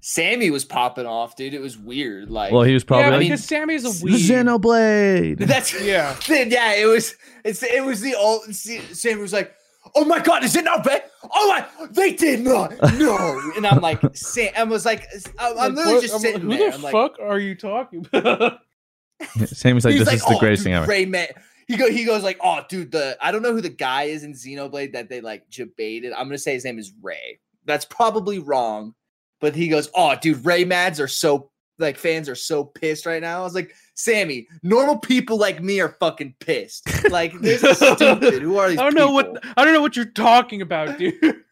Sammy was popping off, dude. It was weird. Like, well, he was probably yeah, like, because Sammy's a weed. Xenoblade. That's Yeah. yeah. It was. It's it was the old. Sammy was like, "Oh my god, is it not bad? Oh my, they did not. No." And I'm like, Sam. I was like, I'm, I'm literally what- just I'm sitting like, there. Who I'm the like, fuck are you talking about? Sammy's like, He's this is the "Oh, greatest dude, thing ever. Rayman. He go. He goes like, "Oh, dude, the I don't know who the guy is in Xenoblade that they like debated. I'm gonna say his name is Ray. That's probably wrong, but he goes, "Oh, dude, Ray Mads are so like fans are so pissed right now." I was like, "Sammy, normal people like me are fucking pissed. Like this is stupid. Who are these? I don't know people?" what I don't know what you're talking about, dude.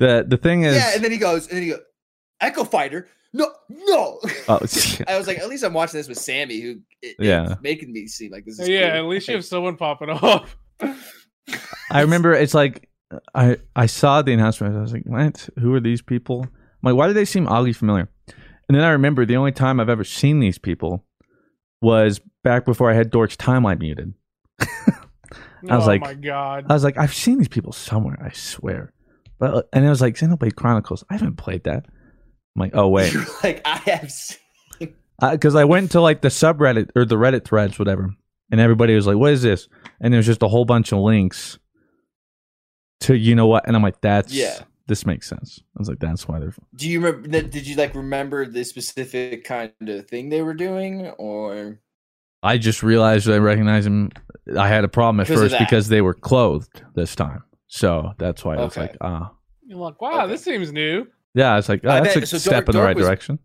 The the thing is, Yeah, and then he goes, and then he goes, Echo Fighter. No, no. oh, I was like, at least I'm watching this with Sammy, who it, Yeah. it's making me seem like this is yeah, cool. at least you have someone popping off. I remember it's like I I saw the announcement. I was like, what? Who are these people? I'm like, why do they seem oddly familiar? And then I remember the only time I've ever seen these people was back before I had Dork's timeline muted. I was oh like- my god. I was like, I've seen these people somewhere. I swear. But uh, and it was like Xenoblade Chronicles. I haven't played that. I'm like, oh wait, You're like I have seen because I went to like the subreddit or the Reddit threads, whatever, and everybody was like, "What is this?" And there was just a whole bunch of links to you know what, and I'm like, "That's Yeah. This makes sense." I was like, "That's why they're." Do you remember? Did you like remember the specific kind of thing they were doing, or I just realized I recognized them. I had a problem at Because first because they were clothed this time, so that's why I was Okay. like, "Ah, You're like, wow, Okay. this seems new. yeah." It's like oh, that's bet- a so step Dork- in the Dork right was- direction.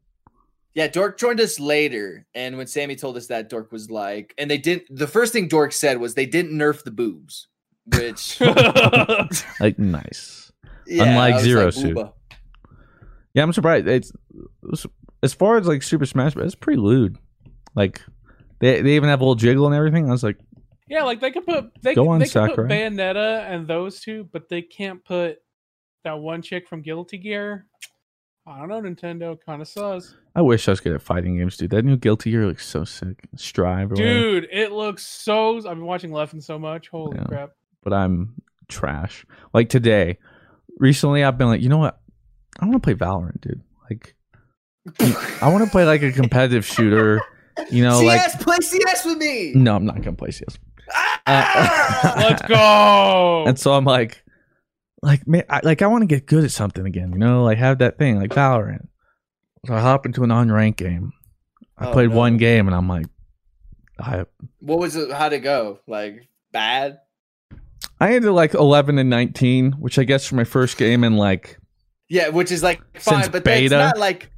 yeah? Dork joined us later, and when Sammy told us that, Dork was like, and they didn't. The first thing Dork said was they didn't nerf the boobs, which Like nice. Yeah, Unlike Zero like, Suit. "Ooba." Yeah, I'm surprised. It's, it's as far as like Super Smash, Bros. it's pretty lewd. Like they they even have a little jiggle and everything. I was like, yeah, like they could put they, Go could- on, they could put Sakurai. Bayonetta and those two, but they can't put that one chick from Guilty Gear. I don't know, Nintendo kind of sucks. I wish I was good at fighting games, dude. That new Guilty Gear looks so sick. Strive or whatever. Dude, it looks so. I've been watching Leffen so much. Holy Yeah. crap! But I'm trash. Like today, recently I've been like, you know what? I want to play Valorant, dude. Like, I want to play like a competitive shooter. You know, like CS, play CS with me. no, I'm not gonna play CS. Ah! Let's go. And so I'm like, like, man, I, like I want to get good at something again. You know, like have that thing like Valorant. So I hop into an unranked game. I Oh, played no. one game and I'm like, I What was it? How'd it go? Like bad? I ended like 11 and 19, which I guess for my first game and like. Yeah, which is like fine, Since but beta? that's not like.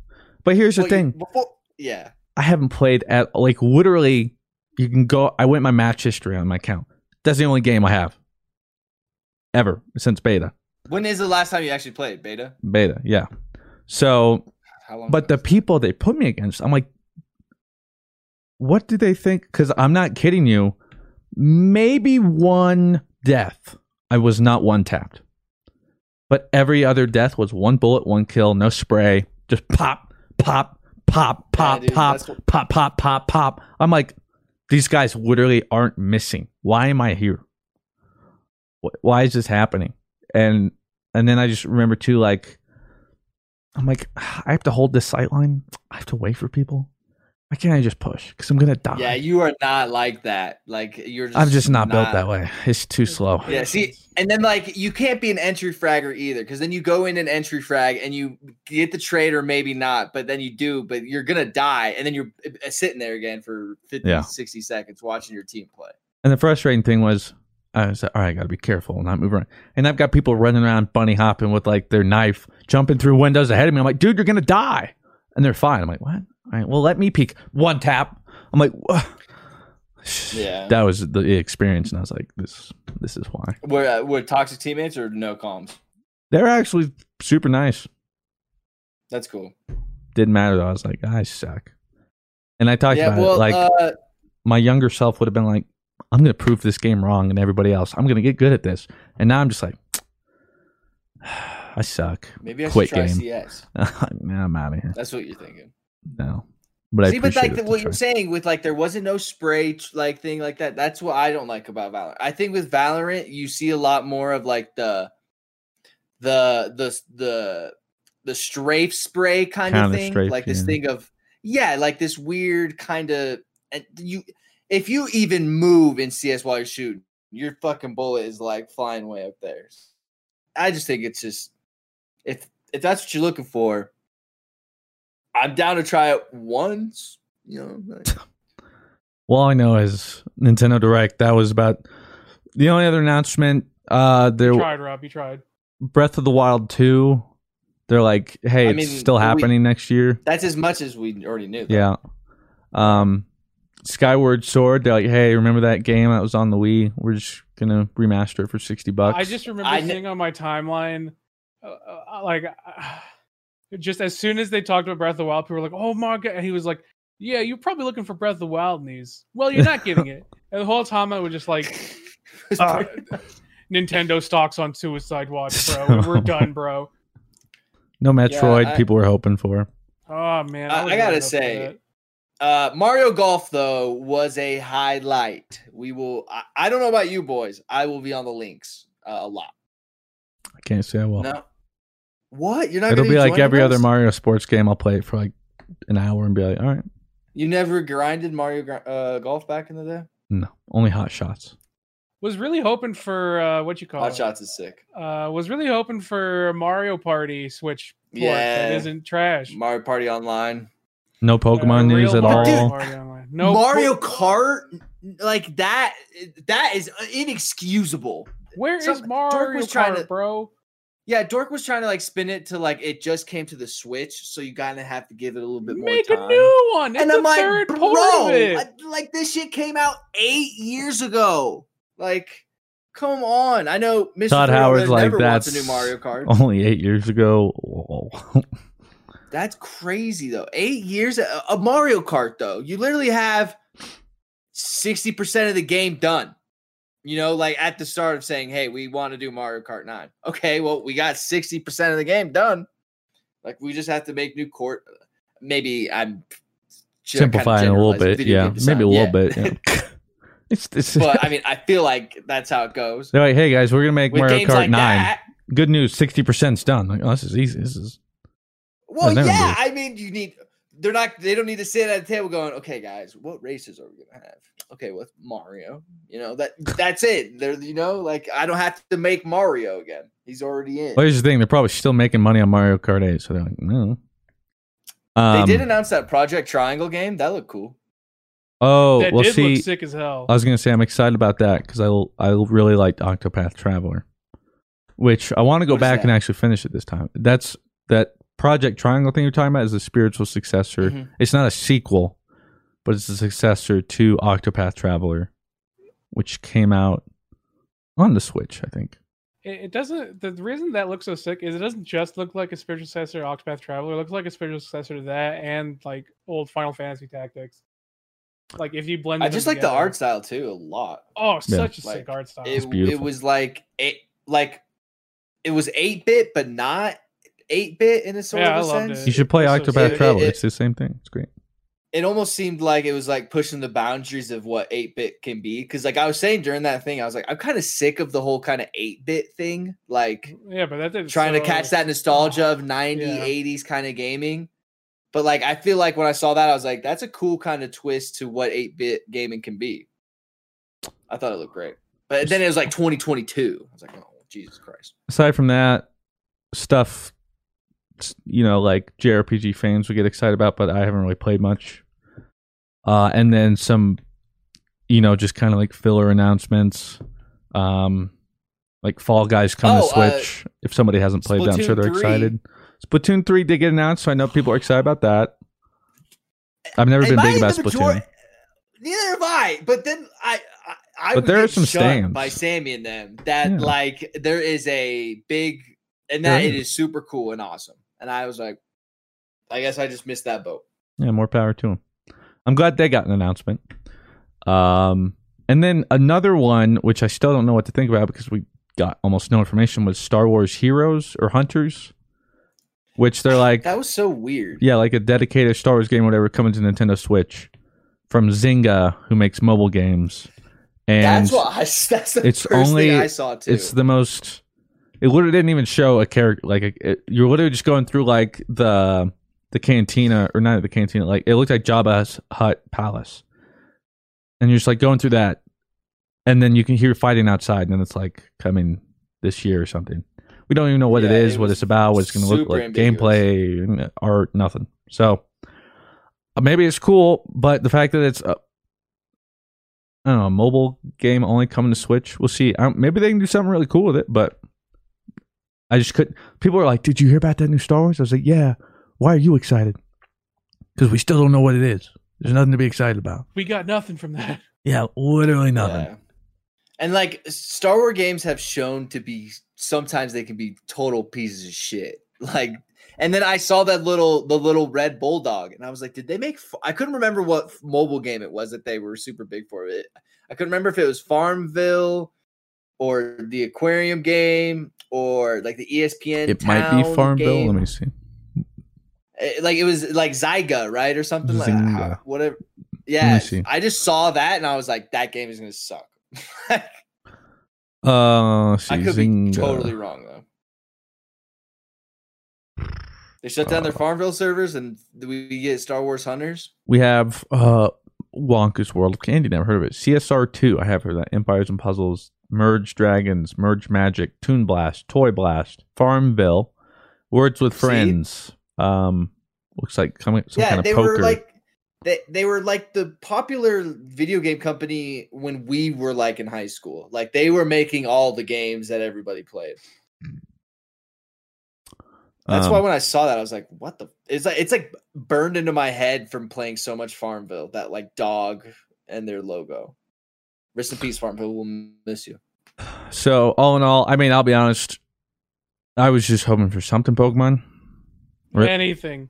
But here's the what you- thing: before, yeah. I haven't played at like literally. You can go. I went my match history on my account. That's the only game I have ever since beta. When is the last time you actually played beta? Beta, yeah. So? But the people they put me against, I'm like, what do they think? Because I'm not kidding you. Maybe one death, I was not one tapped. But every other death was one bullet, one kill, no spray, just pop, pop, pop, pop, dude, pop, what- pop, pop, pop, pop. I'm like, these guys literally aren't missing. Why am I here? Why is this happening? And and then I just remember too, like, I'm like, ah, I have to hold this sight line. I have to wait for people. Why can't I just push? Because I'm gonna die. Yeah, you are not like that. Like you're. Just I'm just not, built that way. It's too slow. Yeah, see, and then like you can't be an entry fragger either, because then you go in an entry frag and you get the trade or maybe not, but then you do, but you're gonna die, and then you're uh, sitting there again for 50, Yeah. 60 seconds watching your team play. And the frustrating thing was, I was like, all right, I got to be careful, and not move around. And I've got people running around, bunny hopping with like their knife, jumping through windows ahead of me. I'm like, dude, you're gonna die, and they're fine. I'm like, what? All right, well, let me peek. One tap. I'm like, "Wha-" Yeah. that was the experience, and I was like, this, this is why. Were uh, were toxic teammates or no comms? They're actually super nice. That's cool. Didn't matter though. I was like, I suck. And I talked yeah, about well, it. Like uh, my younger self would have been like, I'm gonna prove this game wrong, and everybody else, I'm gonna get good at this. And now I'm just like, I suck. maybe I should Quit try game. CS. I'm out of here. That's what you're thinking. No, but I See, but like the, what try. you're saying with like there wasn't no spray like thing like that. That's what I don't like about Valorant. I think with Valorant you see a lot more of like the the the the the strafe spray kind of Counter thing, strafe, like this yeah. thing of yeah, like this weird kind of and you if you even move in CS while you're shooting, your fucking bullet is like flying way up there. I just think it's just if if that's what you're looking for, I'm down to try it once. You know, like- Well, all I know is Nintendo Direct. That was about the only other announcement. Uh, there, You tried, Rob. You tried. Breath of the Wild two. They're like, hey, I it's mean, still we- happening next year. that's as much as we already knew. though. Yeah. Um, Skyward Sword. They're like, hey, remember that game that was on the Wii? We're just gonna remaster it for sixty bucks. I just remember I kn- seeing on my timeline, uh, uh, like, uh, just as soon as they talked about Breath of the Wild, people were like, "Oh my god!" And he was like, "Yeah, you're probably looking for Breath of the Wild in these." Well, you're not getting it. And the whole time I was just like, uh, "Nintendo stocks on Suicide Watch, bro. We're done, bro." no Metroid. I- people were hoping for. Oh man, I- I gotta right up for say. Uh, Mario Golf though was a highlight. We will. I, I don't know about you boys. I will be on the links uh, a lot. I can't say I will. No. What? You're not? It'll gonna be like joining every other? Mario sports game. I'll play it for like an hour and be like, all right, You never grinded Mario uh, Golf back in the day. no, only hot shots. was really hoping for uh, what you call Hot it. Shots is sick. Uh, was really hoping for Mario Party Switch port Yeah. that isn't trash. Mario Party Online. No Pokemon Uh, news at all. Party Online. No Mario po- Kart, like that. That is inexcusable. Where is Some- Dork Mario was trying Kart, to- bro? Yeah, Dork was trying to like spin it to like it just came to the Switch, so you kind of have to give it a little bit more Make more a new one. It's and the I'm like, third bro, part of it. I- like this shit came out eight years ago. Like, come on. I know Mr. Todd Fredo Howard's Red like never that's a new Mario Kart. only eight years ago. That's crazy though. Eight years a, a Mario Kart though. You literally have sixty percent of the game done. You know, like at the start of saying, "Hey, we want to do Mario Kart 9. Okay, well, we got sixty percent of the game done. Like we just have to make new court. Maybe I'm Simplifying a little bit, yeah, maybe a little Yeah. bit. Yeah. it's, it's, but I mean, I feel like that's how it goes. they're like, hey guys, we're gonna make With Mario Kart like Nine. that, Good news, sixty percent's done. Like, oh, this is easy. This is Well, yeah. I mean, you need. They're not. They don't need to sit at the table going, "Okay, guys, what races are we gonna have?" Okay, with Mario, you know that that's it. They're you know like I don't have to make Mario again. He's already in. well, here's the thing. They're probably still making money on Mario Kart Eight, so they're like, no. they Um, did announce that Project Triangle game. That looked cool. Oh, that well, did see, look sick as hell. I was gonna say I'm excited about that because I I really liked Octopath Traveler, which I want to go What is back and actually finish it this time. That's that Project Triangle thing you're talking about is a spiritual successor. Mhm. It's not a sequel, but it's a successor to Octopath Traveler, which came out on the Switch, I think. It, it doesn't. The reason that looks so sick is it doesn't just look like a spiritual successor to Octopath Traveler. It looks like a spiritual successor to that and like old Final Fantasy Tactics. Like if you blend, I just like the art style too a lot. Oh, such a Like, sick art style. It, it was like it like it was eight bit, but not eight bit in a sort Yeah, of a I loved sense. it. You should play It's so Octopath sick. Traveler. It- it- it's the same thing. It's great. it almost seemed like it was like pushing the boundaries of what 8-bit can be because like i was saying during that thing i was like i'm kind of sick of the whole kind of 8-bit thing like yeah, but that didn't trying to catch that nostalgia of 90 yeah. 80s kind of gaming But like, I feel like when I saw that, I was like, that's a cool kind of twist to what 8 bit gaming can be. I thought it looked great. But then it was like 2022. I was like, oh, Jesus Christ. Aside from that, stuff, you know, like JRPG fans would get excited about, but I haven't really played much. Uh, and then some, you know, just kind of like filler announcements. Um, like Fall Guys come Oh, to uh, Switch. if somebody hasn't played that, I'm sure they're 3. excited. Splatoon 3 did get announced, so I know people are excited about that. I've never been Am big about the Splatoon. Neither have I. But then I, I, I But there are some stands. by Sammy and them that Yeah. like there is a big and that it is. is super cool and awesome. And I was like, I guess I just missed that boat. Yeah, more power to them. I'm glad they got an announcement. Um, and then another one, which I still don't know what to think about because we got almost no information, was Star Wars Heroes or Hunters, which they're like, That was so weird. yeah, like a dedicated Star Wars game, whatever, coming to Nintendo Switch from Zynga, who makes mobile games. And that's what I. That's the it's first only thing I saw too. it's the most it literally didn't even show a character like a, it, you're literally just going through like the the cantina or not the cantina like it looked like Jabba's hut palace and you're just like going through that and then you can hear fighting outside and then it's like coming this year or something we don't even know what it Yeah, is it what it's about what it's going to look like ambiguous. gameplay art nothing so uh, maybe it's cool but the fact that it's uh, I don't know, a mobile game only coming to Switch. We'll see. Maybe they can do something really cool with it, but I just couldn't. People are like, "Did you hear about that new Star Wars?" I was like, "Yeah." Why are you excited? Because we still don't know what it is. There's nothing to be excited about. We got nothing from that. Yeah, literally nothing. Yeah. And like Star Wars games have shown to be sometimes they can be total pieces of shit. Like, and then I saw that little the little red bulldog, and I was like, did they make? f- I couldn't remember what mobile game it was that they were super big for. It. I couldn't remember if it was Farmville or the aquarium game or like the ESPN. It might be Farmville. Let me see. Eh, like it was like Zyga, right, or something like Zynga. how- whatever. Yeah. I just saw that and I was like, that game is gonna suck. Uh. I could be totally wrong though. They shut down their Uh, Farmville servers, and we get Star Wars Hunters. We have uh Wonka's World of Candy. Never heard of it. CSR two. I have heard of that. Empires and Puzzles, Merge Dragons, Merge Magic, Toon Blast, Toy Blast, Farmville, Words with See? Friends. Um, looks like coming some yeah, kind of they poker. were like they they were like the popular video game company when we were like in high school. Like they were making all the games that everybody played. That's Um, why when I saw that, I was like, "What the?" It's like it's like burned into my head from playing so much Farmville. That like dog and their logo. Rest in peace, Farmville. We'll miss you. So all in all, I mean, I'll be honest. I was just hoping for something Pokemon. Right. Anything.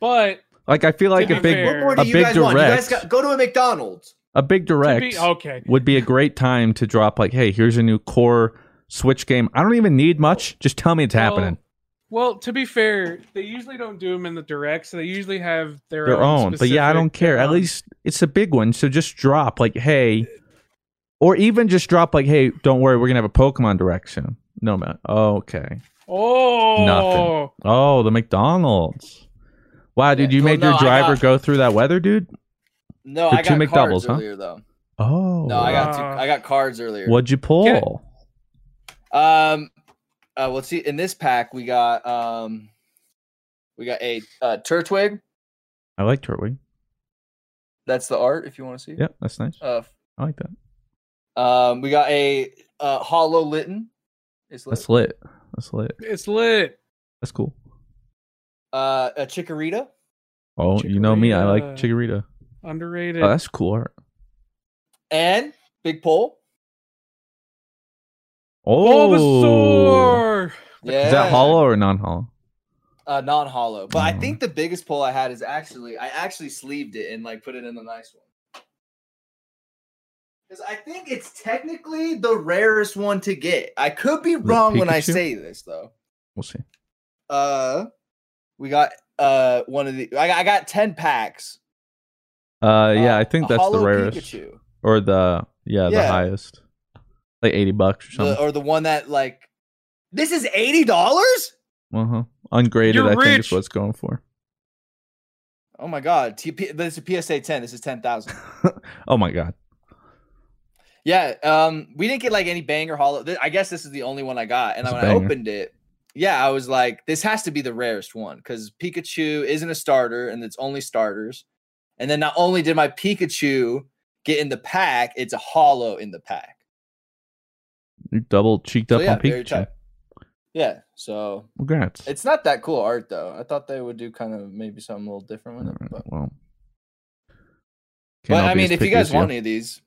But Like I feel like a big fair- a do you big guys want? You guys direct. got, go to a McDonald's. a big direct be okay. would be a great time to drop like, hey, here's a new core Switch game. I don't even need much. Just tell me it's happening. Well, to be fair, they usually don't do them in the direct, so they usually have their, Their own. But yeah, I don't specific, care. At least it's a big one. So just drop like, hey, or even just drop like, hey, don't worry, we're gonna have a Pokemon direction." No man. Okay. Oh, Nothing. Oh, the McDonald's. Wow, dude, Yeah, you well, made no, your I driver got- go through that weather, dude. No, For I two got McDoubles, cards huh? earlier though. Oh. No, I got two, I got cards earlier. What'd you pull? Um, uh, let's see. In this pack, we got um, we got a uh, Turtwig. I like Turtwig. That's the art. If you want to see. it. Yep, that's nice. Uh, I like that. Um, we got a uh, Holo Litten. It's lit. That's lit. That's lit. it's lit. That's cool. uh, a Chikorita. Oh, you know me. I like Chikorita. Chikorita. Underrated. Oh, that's cool art. and Big Pole. Oh, Bulbasaur. Yeah, is that holo or non-holo? Uh, non-holo. But I Oh. think the biggest pull I had is actually I actually sleeved it and like put it in the nice one. Because I think it's technically the rarest one to get. I could be wrong when I say this though. We'll see. Uh, we got uh one of the. I got, I got ten packs. Uh, yeah, Uh, I think that's the rarest Pikachu. or the yeah, the highest, like eighty bucks or The, something. or the one that like. This is eighty dollars. uh huh. Ungraded, You're I think is what's going for. Oh my god, T- P- this is PSA 10. This is 10,000. oh my god. Yeah, um, we didn't get like any banger holo. I guess this is the only one I got. And It's when I opened it, yeah, I was like, this has to be the rarest one because Pikachu isn't a starter and it's only starters. And then not only did my Pikachu get in the pack, it's a holo in the pack. You double cheeked So up yeah, on Pikachu. Yeah, so Congrats. it's not that cool art though. I thought they would do kind of maybe something a little different with it. But, well. but I mean, if you guys want any of these,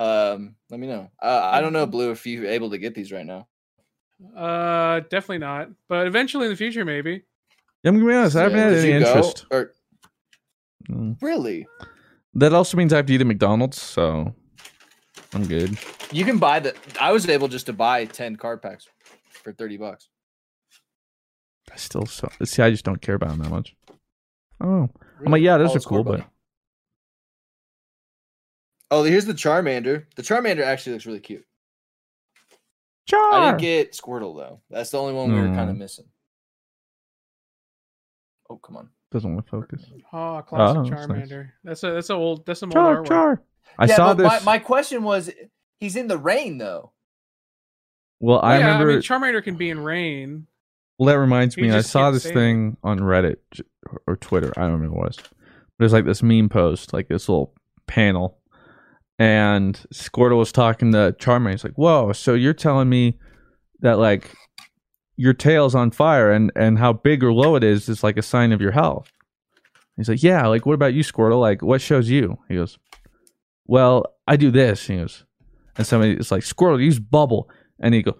um, let me know. Uh, I don't know, Blue, if you're able to get these right now. Uh, definitely not. But eventually in the future, maybe. I'm gonna be honest. I haven't Yeah, had any you go? interest. Or Mm. really? That also means I have to eat at McDonald's, so I'm good. You can buy the. I was able just to buy ten card packs for thirty bucks. I still so see. I just don't care about them that much. Oh, I'm like, yeah, those Oh, are cool, Squirtle. but Oh, here's the Charmander. The Charmander actually looks really cute. Char. I Char. didn't get Squirtle though. That's the only one we were kind of Mm. missing. Oh come on. Doesn't want to focus. Oh, classic Oh, that's nice. Charmander. That's a that's a old that's some Char, old artwork. char. I Yeah, saw but this. My, my question was, he's in the rain though. well, I yeah, remember. I mean, Charmander can be in rain. well, that reminds You me. I just saw can't this say thing on Reddit j- or Twitter. I don't remember what it was. There's like this meme post, like this little panel, and Squirtle was talking to Charmander. He's like, "Whoa, so you're telling me that like your tail's on fire and and how big or low it is is like a sign of your health?" He's like, "Yeah, like what about you, Squirtle? Like what shows you?" He goes, "Well, I do this." He goes, and somebody is like, "Squirtle, use bubble," and he go,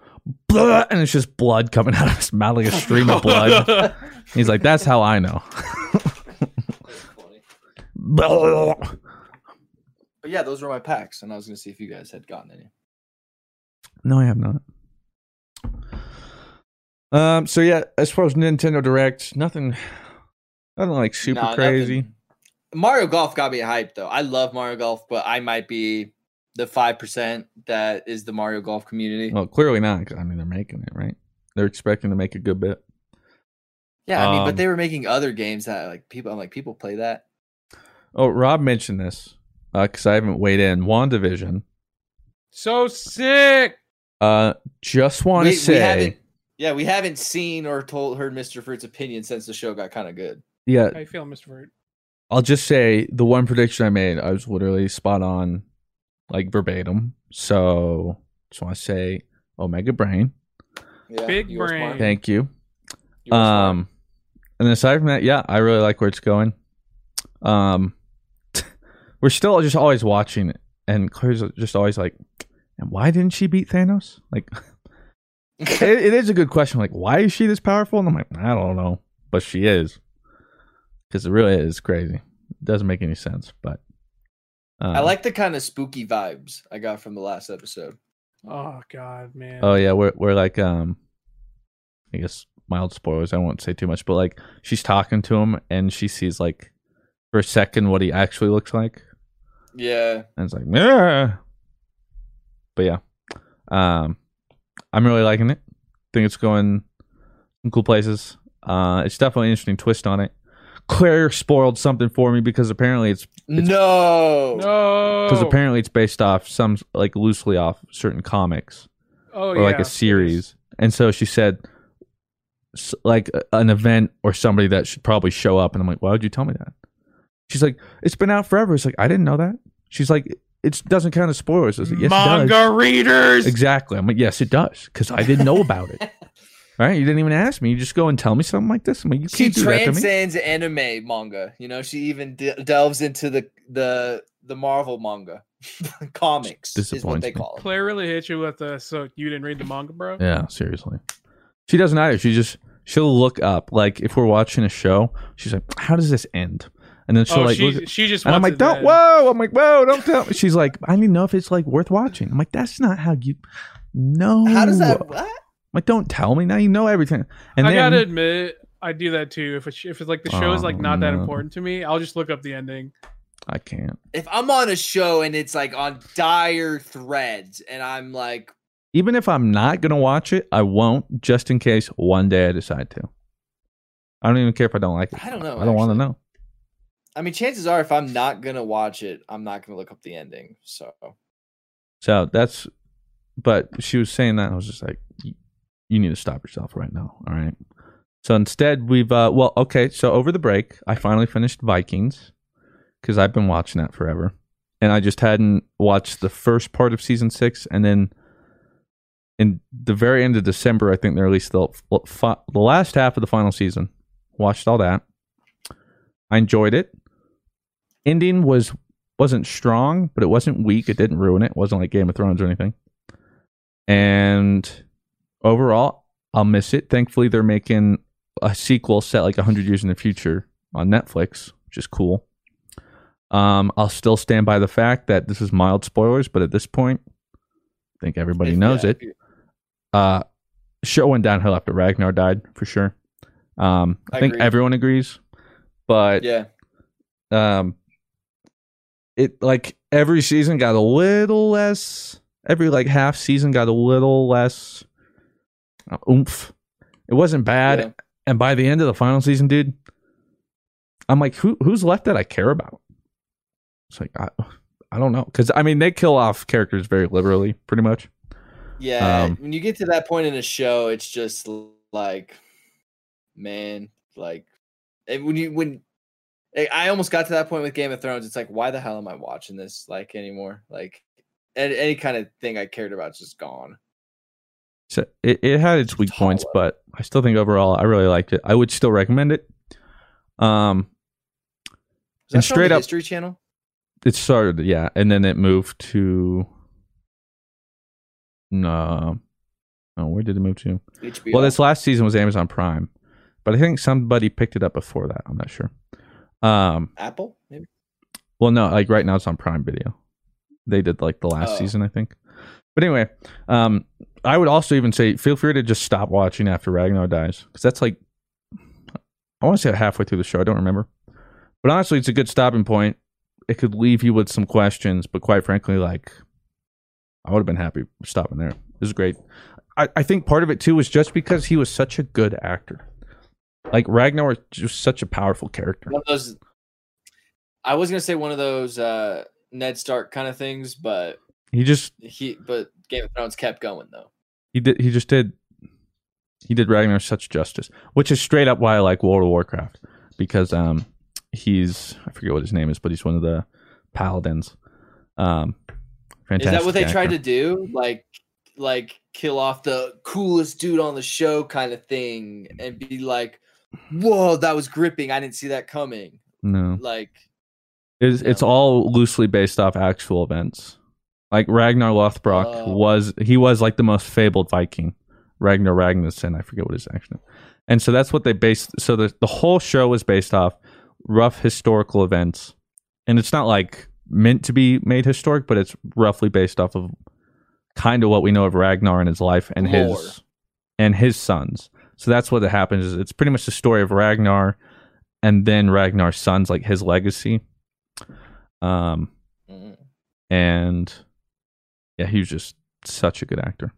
"Blah," and it's just blood coming out of his mouth like a stream of blood. He's like, "That's how I know." But yeah, those were my packs, and I was gonna see if you guys had gotten any. No, I have not. Um. So yeah, as far as Nintendo Direct, nothing. Nothing like super Nah, crazy. nothing. Mario Golf got me hyped though. I love Mario Golf, but I might be the five percent that is the Mario Golf community. Well, clearly not. I mean, they're making it right. They're expecting to make a good bit. Yeah, I mean, Um, but they were making other games that like people. I'm like, people play that. Oh, Rob mentioned this because I haven't weighed in. WandaVision. So sick. Uh, just want to We- we say, Yeah, we haven't seen or told heard Mr. Fruit's opinion since the show got kind of good. yeah, How you feeling, Mr. Fruit? I'll just say the one prediction I made, I was literally spot on, like verbatim. So just want to say, Omega Brain, Yeah, Big you were smart. brain. thank you. You were smart. Um, and aside from that, yeah, I really like where it's going. Um, we're still just always watching it, and Claire's just always like, "And why didn't she beat Thanos?" Like, it, it is a good question. Like, why is she this powerful? And I'm like, I don't know, but she is, because it really is crazy. It doesn't make any sense, but uh, I like the kind of spooky vibes I got from the last episode. Oh God, man. Oh yeah, we're we're like um, I guess mild spoilers. I won't say too much, but like she's talking to him and she sees like for a second what he actually looks like, Yeah, and it's like yeah. But yeah, um, I'm really liking it. Think it's going some cool places. Uh, it's definitely an interesting twist on it. Claire spoiled something for me because apparently it's no, no. because apparently it's based off some like loosely off certain comics. oh, or like a series. And so she said, like an event or somebody that should probably show up. And I'm like, why would you tell me that? She's like, it's been out forever. It's like, I didn't know that. She's like, it doesn't count as spoilers. I was like, yes, it Manga does. readers. Exactly. I'm like, yes, it does. Because I didn't know about it. right? You didn't even ask me. You just go and tell me something like this. I'm like, you she can't do that to me. transcends anime manga. You know, she even de- delves into the the the Marvel manga comics. Is what they call it. Claire really hit you with the so you didn't read the manga, bro. Yeah, seriously. She doesn't either. She just, she'll look up. Like, if we're watching a show, she's like, how does this end? And then she'll oh, like, she, look she just And I'm like, don't, dead. whoa. I'm like, whoa, don't tell me. She's like, I need to know if it's like worth watching. I'm like, that's not how you, no. How does that? What? I'm like, don't tell me. Now you know everything. And I then, gotta admit, I do that too. If it's, if it's like the show is like Oh, not that oh, important to me, I'll just look up the ending. I can't. If I'm on a show and it's like on dire threads, and I'm like, Even if I'm not going to watch it, I won't just in case one day I decide to. I don't even care if I don't like it. I don't know, I don't want to know. I mean, chances are, if I'm not gonna watch it, I'm not gonna look up the ending. So So that's, but she was saying that. I was just like, "You- you need to stop yourself right now. All right. So instead, we've, uh, well, okay. So over the break, I finally finished Vikings because I've been watching that forever. And I just hadn't watched the first part of season six. And then in the very end of December, I think they released the, the last half of the final season. Watched all that. I enjoyed it. Ending was wasn't strong, but it wasn't weak. It didn't ruin it. It wasn't like Game of Thrones or anything. And overall, I'll miss it. Thankfully, they're making a sequel set like 100 years in the future on Netflix, which is cool. Um, I'll still stand by the fact that this is mild spoilers, but at this point, I think everybody knows yeah, it. Uh, show went downhill after Ragnar died for sure. Um, I, I think agree. everyone agrees, but Yeah, um it like every season got a little less every like half season got a little less uh, oomph it wasn't bad Yeah. and by the end of the final season dude i'm like who who's left that i care about it's like i, I don't know because i mean they kill off characters very liberally pretty much yeah. Um, when you get to that point in a show, it's just like, man, like, when you when I- almost got to that point with Game of Thrones, it's like, why the hell am I watching this like anymore? Like, any, any kind of thing I cared about is just gone. so it, it had its weak points but i still think overall i really liked it i would still recommend it um And that show on straight up- History Channel. It started, yeah, and then it moved to. No, oh, where did it move to? HBO. Well, this last season was Amazon Prime, but I think somebody picked it up before that. I'm not sure. Um, Apple, maybe. well, no, like right now it's on Prime Video. They did like the last Oh. season, I think. But anyway, um, I would also even say feel free to just stop watching after Ragnar dies because that's like I want to say halfway through the show. I don't remember, but honestly, it's a good stopping point. It could leave you with some questions, but quite frankly, like I would have been happy stopping there. This is great. I, I think part of it too was just because he was such a good actor. Like Ragnar was just such a powerful character. One of those. I was gonna say one of those uh, Ned Stark kind of things, but He just he but Game of Thrones kept going though. he did he just did he did Ragnar such justice, which is straight up why I like World of Warcraft because um he's I forget what his name is, but he's one of the paladins. Um, fantastic. Is that what they tried to do? Like, like kill off the coolest dude on the show kind of thing, and be like, "Whoa, that was gripping! I didn't see that coming." No, Like, it's it's all loosely based off actual events. Like Ragnar Lothbrok Oh. was he was like the most fabled Viking. Ragnar Ragnarsson, I forget what his actual name. And so that's what they based. So the the whole show was based off rough historical events, and it's not like meant to be made historic, but it's roughly based off of kind of what we know of Ragnar and his life and Lore. his and his sons. So that's what it happens. Is it's pretty much the story of Ragnar, and then Ragnar's sons, like his legacy. Um, mm, and yeah, he was just such a good actor.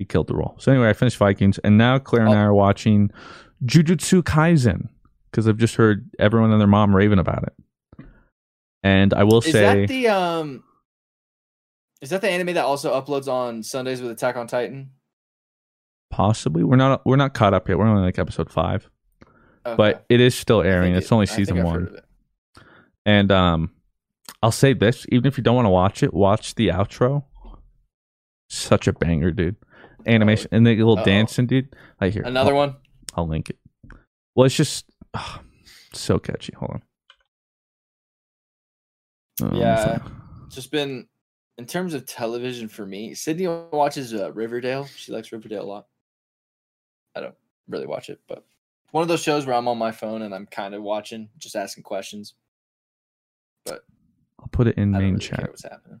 He killed the role. So anyway, I finished Vikings, and now Claire and I are watching Jujutsu Kaisen because I've just heard everyone and their mom raving about it. And I will is say, that the um? Is that the anime that also uploads on Sundays with Attack on Titan? Possibly we're not we're not caught up yet. We're only like episode five, but it is still airing. it- It's only season one. it. And um, I'll say this: even if you don't want to watch it, watch the outro. Such a banger, dude! Animation and the little Uh-oh. dancing, dude. I hear Another one. I'll link it. Well, it's just ah, so catchy. Hold on. Oh, Yeah. just been in terms of television for me. Sydney watches uh, Riverdale. She likes Riverdale a lot. I don't really watch it, but one of those shows where I'm on my phone and I'm kind of watching, just asking questions. But I'll put it in I don't main really care chat. what's happening.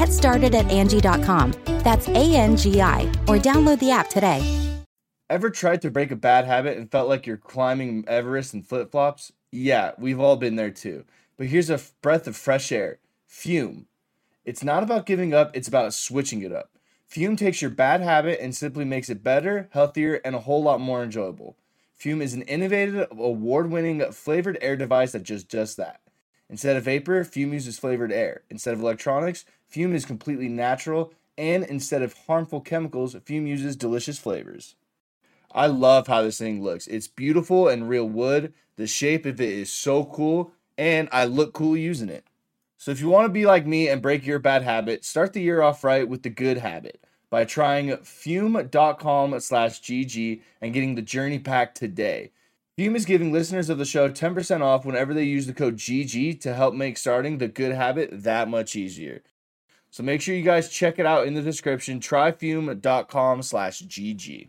Get started at Angie.com. That's A N G I, or download the app today. Ever tried to break a bad habit and felt like you're climbing Everest in flip flops? Yeah, we've all been there too. But here's a f- breath of fresh air Fume. It's not about giving up, it's about switching it up. Fume takes your bad habit and simply makes it better, healthier, and a whole lot more enjoyable. Fume is an innovative, award winning flavored air device that just does just that. Instead of vapor, Fume uses flavored air. Instead of electronics, Fume is completely natural. And instead of harmful chemicals, Fume uses delicious flavors. I love how this thing looks. It's beautiful and real wood. The shape of it is so cool, and I look cool using it. So if you want to be like me and break your bad habit, start the year off right with the good habit by trying fume.com slash GG and getting the journey pack today. Fume is giving listeners of the show 10% off whenever they use the code GG to help make starting the good habit that much easier. So make sure you guys check it out in the description. Tryfume.com slash GG.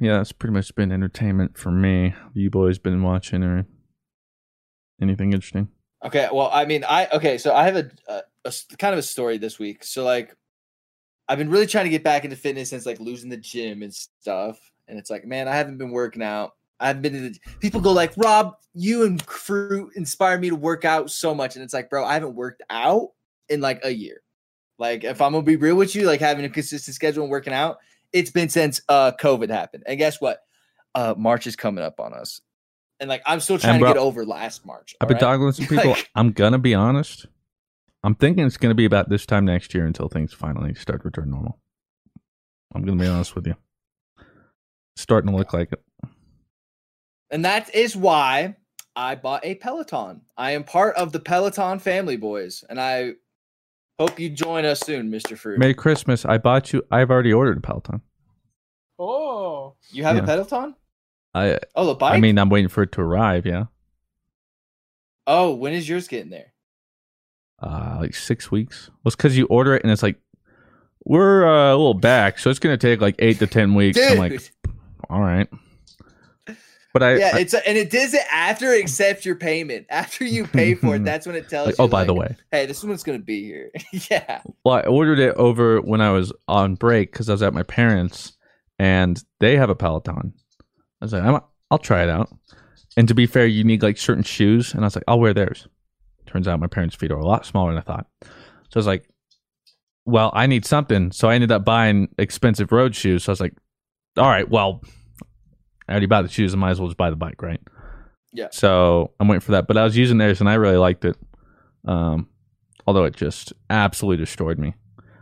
Yeah, that's pretty much been entertainment for me. You boys been watching or anything interesting? Okay, well, I mean, I okay, so I have a kind of a story this week. So like, I've been really trying to get back into fitness since like losing the gym and stuff, and it's like, man, I haven't been working out. I haven't been to the people go like, Rob, you and crew inspire me to work out so much, and it's like, bro, I haven't worked out in like a year. Like, if I'm gonna be real with you, like having a consistent schedule and working out, it's been since uh COVID happened. And guess what? Uh March is coming up on us. And like I'm still trying bro, to get over last March. I've been alright? talking with some people. Like- I'm gonna be honest. I'm thinking it's gonna be about this time next year until things finally start to return normal. I'm gonna be honest with you. It's starting to look like it. And that is why I bought a Peloton. I am part of the Peloton family, boys, and I hope you join us soon, Mr. Fruit. Merry Christmas. I bought you I've already ordered a Peloton. Oh, you have Yeah. a Peloton? I Oh, the bike. I mean I'm waiting for it to arrive, yeah. oh, when is yours getting there? Uh like six weeks. Well it's cause you order it and it's like we're uh, a little back, so it's gonna take like eight to ten weeks. I'm like, all right. But I, yeah, I- it's and it does it after it accepts your payment. After you pay for it, that's when it tells like, you. oh by the way, hey, this one's gonna be here. yeah. Well, I ordered it over when I was on break because I was at my parents' and they have a Peloton. I was like, I'm, I'll try it out. And to be fair, you need like certain shoes, and I was like, I'll wear theirs. Turns out my parents' feet are a lot smaller than I thought. So I was like, well, I need something. So I ended up buying expensive road shoes. So I was like, all right, well, I already bought the shoes. I might as well just buy the bike, right? Yeah. So I'm waiting for that. But I was using theirs and I really liked it. Um, although it just absolutely destroyed me.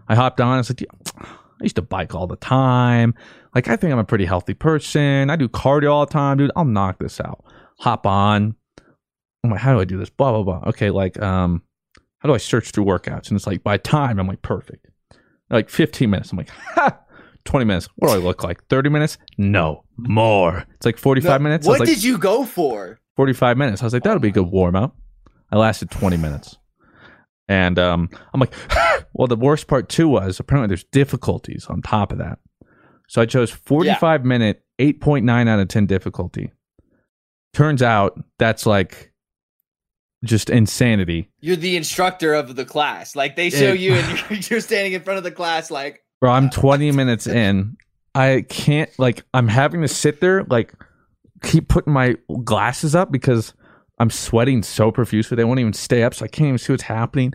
I hopped on. I was like, I used to bike all the time. Like, I think I'm a pretty healthy person. I do cardio all the time, dude. I'll knock this out. Hop on. I'm like, how do I do this? Blah, blah, blah. Okay, like, um, how do I search through workouts? And it's like, by time, I'm like, perfect. Like 15 minutes. I'm like, ha! 20 minutes. What do I look like? 30 minutes? No, more. It's like 45 minutes. I was What like, did you go for? 45 minutes. I was like, that'll be a good warm up. I lasted 20 minutes. And um, I'm like, well, the worst part too was apparently there's difficulties on top of that. So I chose 45 minute, 8.9 out of 10 difficulty. Turns out that's like just insanity. You're the instructor of the class. Like they show you, and you're, you're standing in front of the class, like Bro, I'm 20 minutes in. I can't like I'm having to sit there like keep putting my glasses up because I'm sweating so profusely. They won't even stay up, so I can't even see what's happening.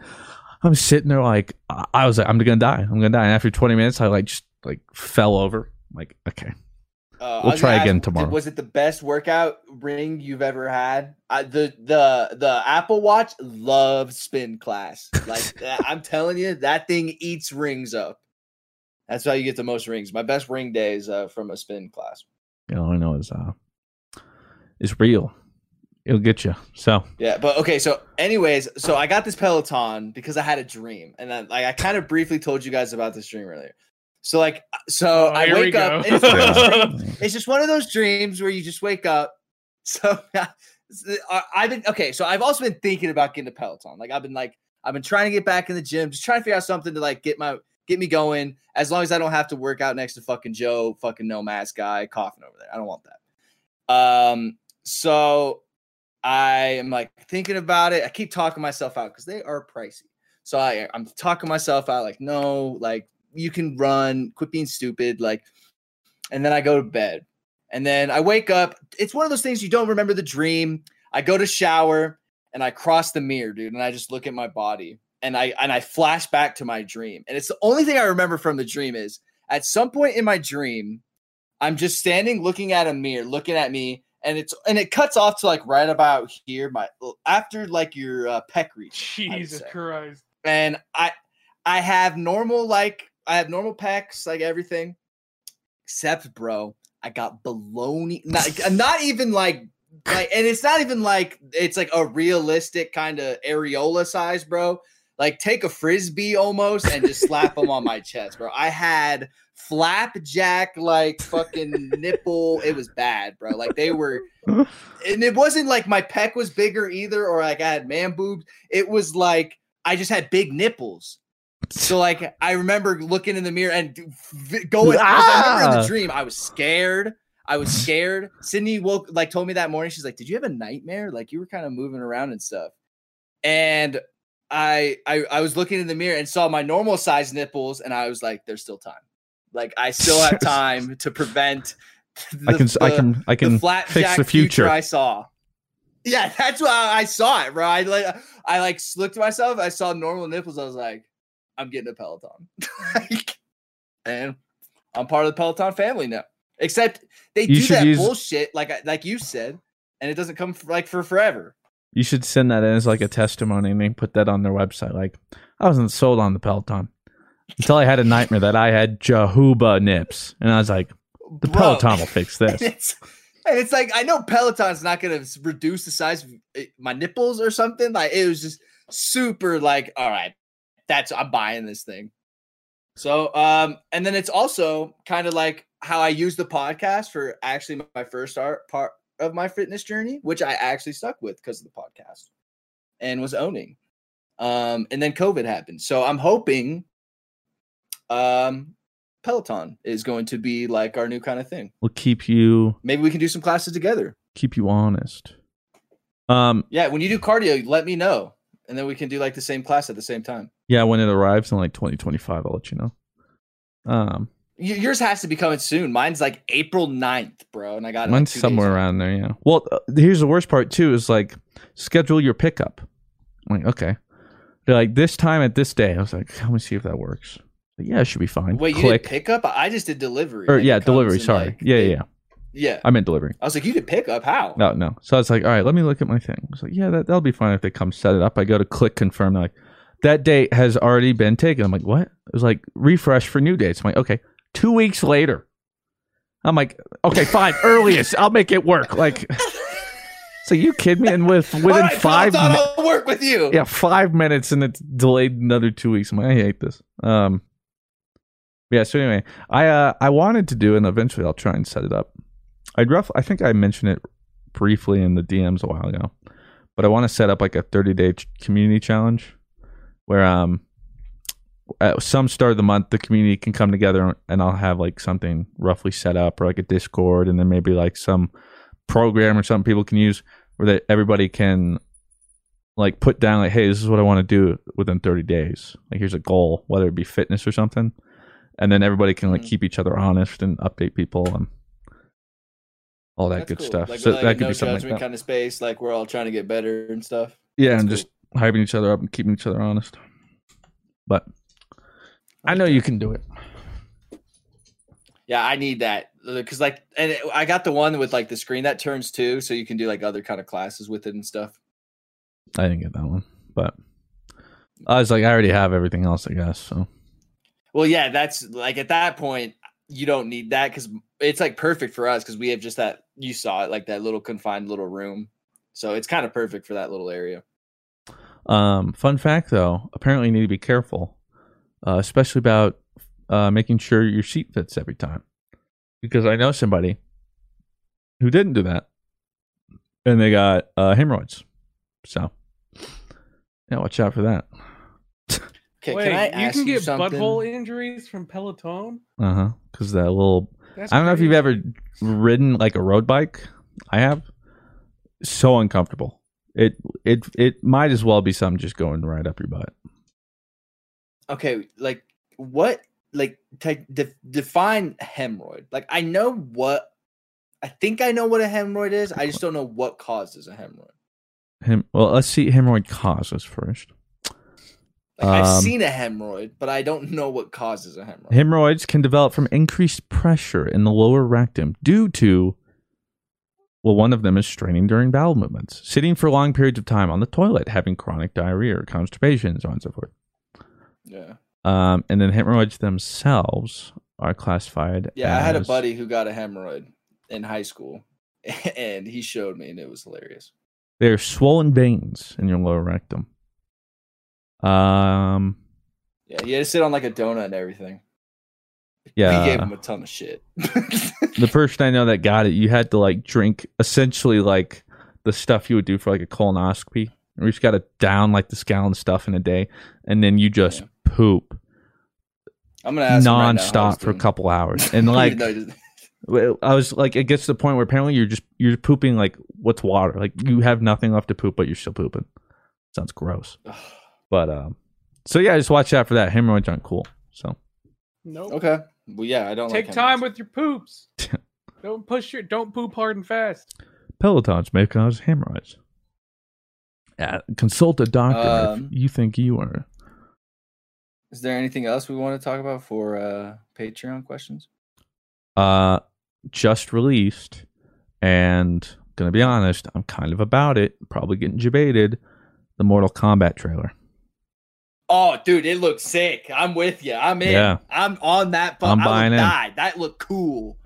I'm sitting there like I was like, I'm gonna die. I'm gonna die. And after 20 minutes, I like just like fell over. I'm like, okay, Uh, We'll try again ask, tomorrow. Was it the best workout ring you've ever had? I, the the the Apple Watch loves spin class. Like I'm telling you, that thing eats rings up. That's how you get the most rings. My best ring day is uh, from a spin class. you know, I know is uh, is real. It'll get you. So Yeah, but okay. So, anyways, so I got this Peloton because I had a dream, and then like I kind of briefly told you guys about this dream earlier. So, like, so Oh, I wake up. and It's, one dreams- it's just one of those dreams where you just wake up. So, I- I've been okay. So, I've also been thinking about getting a Peloton. Like, I've been like, I've been trying to get back in the gym, just trying to figure out something to like get my get me going. As long as I don't have to work out next to fucking Joe, fucking no mask guy coughing over there. I don't want that. Um, so I am like thinking about it. I keep talking myself out because they are pricey. So I, I'm talking myself out like, no, like you can run, quit being stupid. Like, and then I go to bed. And then I wake up. It's one of those things you don't remember the dream. I go to shower and I cross the mirror, dude, and I just look at my body and I and I flash back to my dream. And it's the only thing I remember from the dream is at some point in my dream, I'm just standing looking at a mirror, looking at me, and it's and it cuts off to like right about here, my after like your uh, pec reach. Jesus. Christ. And I I have normal like I have normal pecs, like everything, except bro, I got baloney. Not, not even like like, and it's not even like it's like a realistic kind of areola size, bro. Like take a frisbee almost and just slap them on my chest, bro. I had flapjack like fucking nipple. It was bad, bro. Like they were, and it wasn't like my pec was bigger either, or like I had man boobs. It was like I just had big nipples. So like I remember looking in the mirror and going. I remember in Ah. the dream I was scared. I was scared. Sydney woke like told me that morning. She's like, "Did you have a nightmare? Like you were kind of moving around and stuff." And I, I I was looking in the mirror and saw my normal size nipples, and I was like, "There's still time. Like I still have time to prevent." I can I can I can fix the future. I saw. Yeah, that's why I saw it, bro. I like I like looked at myself. I saw normal nipples. I was like, I'm getting a Peloton, Like, and I'm part of the Peloton family now. Except they You do that use- bullshit, like I- like you said, and it doesn't come for, like for forever. You should send that in as like a testimony and then put that on their website. Like, I wasn't sold on the Peloton until I had a nightmare that I had Jehuba nips, and I was like, the Bro. Peloton will fix And this. it's and it's like I know Peloton's not gonna reduce the size of eh, my nipples or something. Like it was just super like, all right, that's I'm buying this thing. So um, and then it's also kind of like how I use the podcast for actually my first art part of my fitness journey, which I actually stuck with because of the podcast and was owning. Um, and then COVID happened. So I'm hoping um Peloton is going to be like our new kind of thing. We'll keep you Maybe we can do some classes together. keep you honest. Um, Yeah, when you do cardio, let me know. And then we can do like the same class at the same time. yeah, when it arrives in like 2025, I'll let you know. Um, yours has to be coming soon. Mine's like April 9th, bro. And I got mine's somewhere around there. Yeah. Well, uh, here's the worst part too: is like schedule your pickup. I'm like, okay. They're like this time at this day. I was like, let me see if that works. Like, yeah, it should be fine. Wait, you Click. did pickup? I just did delivery. or yeah, delivery. Sorry. like, yeah, yeah, yeah. Yeah. I meant delivery. I was like, you did pickup? How? No, no. So I was like, all right, let me look at my thing. I was like, yeah, that, that'll be fine if they come set it up. I go to click confirm. They're like, that date has already been taken. I'm like, what? It was like, refresh for new dates. I'm like, okay. Two weeks later. I'm like, okay, fine. Earliest. I'll make it work. Like, so you kid me? And with within right, five Peloton, minutes. I'll work with you. Yeah, five minutes and it's delayed another two weeks. I'm like, I hate this. Um, yeah. So anyway, I uh, I wanted to do, and eventually I'll try and set it up. I'd rough. I think I mentioned it briefly in the DMs a while ago, but I want to set up like a 30 day ch- community challenge where um at some start of the month the community can come together and I'll have like something roughly set up or like a Discord and then maybe like some program or something people can use where that everybody can like put down like hey this is what I want to do within 30 days like here's a goal whether it be fitness or something and then everybody can like Mhm. keep each other honest and update people and all that That's good cool. stuff. Like, so like that could no be something like that. kind of space. Like we're all trying to get better and stuff. yeah, That's and cool. just hyping each other up and keeping each other honest. But I know you can do it. Yeah, I need that because like, and it- I got the one with like the screen that turns too, so you can do like other kind of classes with it and stuff. I didn't get that one, but I was like, I already have everything else, I guess. So Well, yeah, that's like at that point you don't need that because it's like perfect for us because we have just that you saw it like that little confined little room, so it's kind of perfect for that little area. Um, fun fact though, apparently you need to be careful, uh, especially about uh, making sure your seat fits every time. Because I know somebody who didn't do that and they got uh, hemorrhoids. So, yeah, watch out for that. Okay, Wait, can I you ask can get something? butthole injuries from Peloton. Uh huh. Because that little, That's I don't know if you've ever ridden like a road bike. I have. So uncomfortable. It it it might as well be something just going right up your butt. Okay, like what? Like te- de- define hemorrhoid. Like I know what. I think I know what a hemorrhoid is. I just don't know what causes a hemorrhoid. Hem- well, let's see hemorrhoid causes first. Like I've Um, seen a hemorrhoid, but I don't know what causes a hemorrhoid. Hemorrhoids can develop from increased pressure in the lower rectum due to, well, one of them is straining during bowel movements, sitting for long periods of time on the toilet, having chronic diarrhea or constipation, so on and so forth. Yeah, Um, and then hemorrhoids themselves are classified. yeah. I had a buddy who got a hemorrhoid in high school, and he showed me, and it was hilarious. They're swollen veins in your lower rectum. Um, Yeah, he had to sit on like a donut and everything. yeah. he gave him a ton of shit. the person I know that got it, you had to like drink essentially like the stuff you would do for like a colonoscopy. You just got to down like this gallon stuff in a day, and then you just Yeah. Poop I'm gonna ask him right now nonstop for a couple hours. And like, though he doesn't- well, I was like, it gets to the point where apparently you're just you're pooping like what's water? Like you have nothing left to poop, but you're still pooping. Sounds gross. But um, so yeah, just watch out for that. Hemorrhoids aren't cool. So Nope. okay, well, yeah, I don't Take like time with your poops. don't push your. Don't poop hard and fast. pelotons may cause hemorrhoids. Yeah, consult a doctor Um, if you think you are. Is there anything else we want to talk about for uh Patreon questions? uh just released and gonna be honest i'm kind of about it probably getting debated the mortal kombat trailer Oh, dude, it looks sick. I'm with you. I'm in. Yeah. I'm on that. I'm I buying die. That looked cool.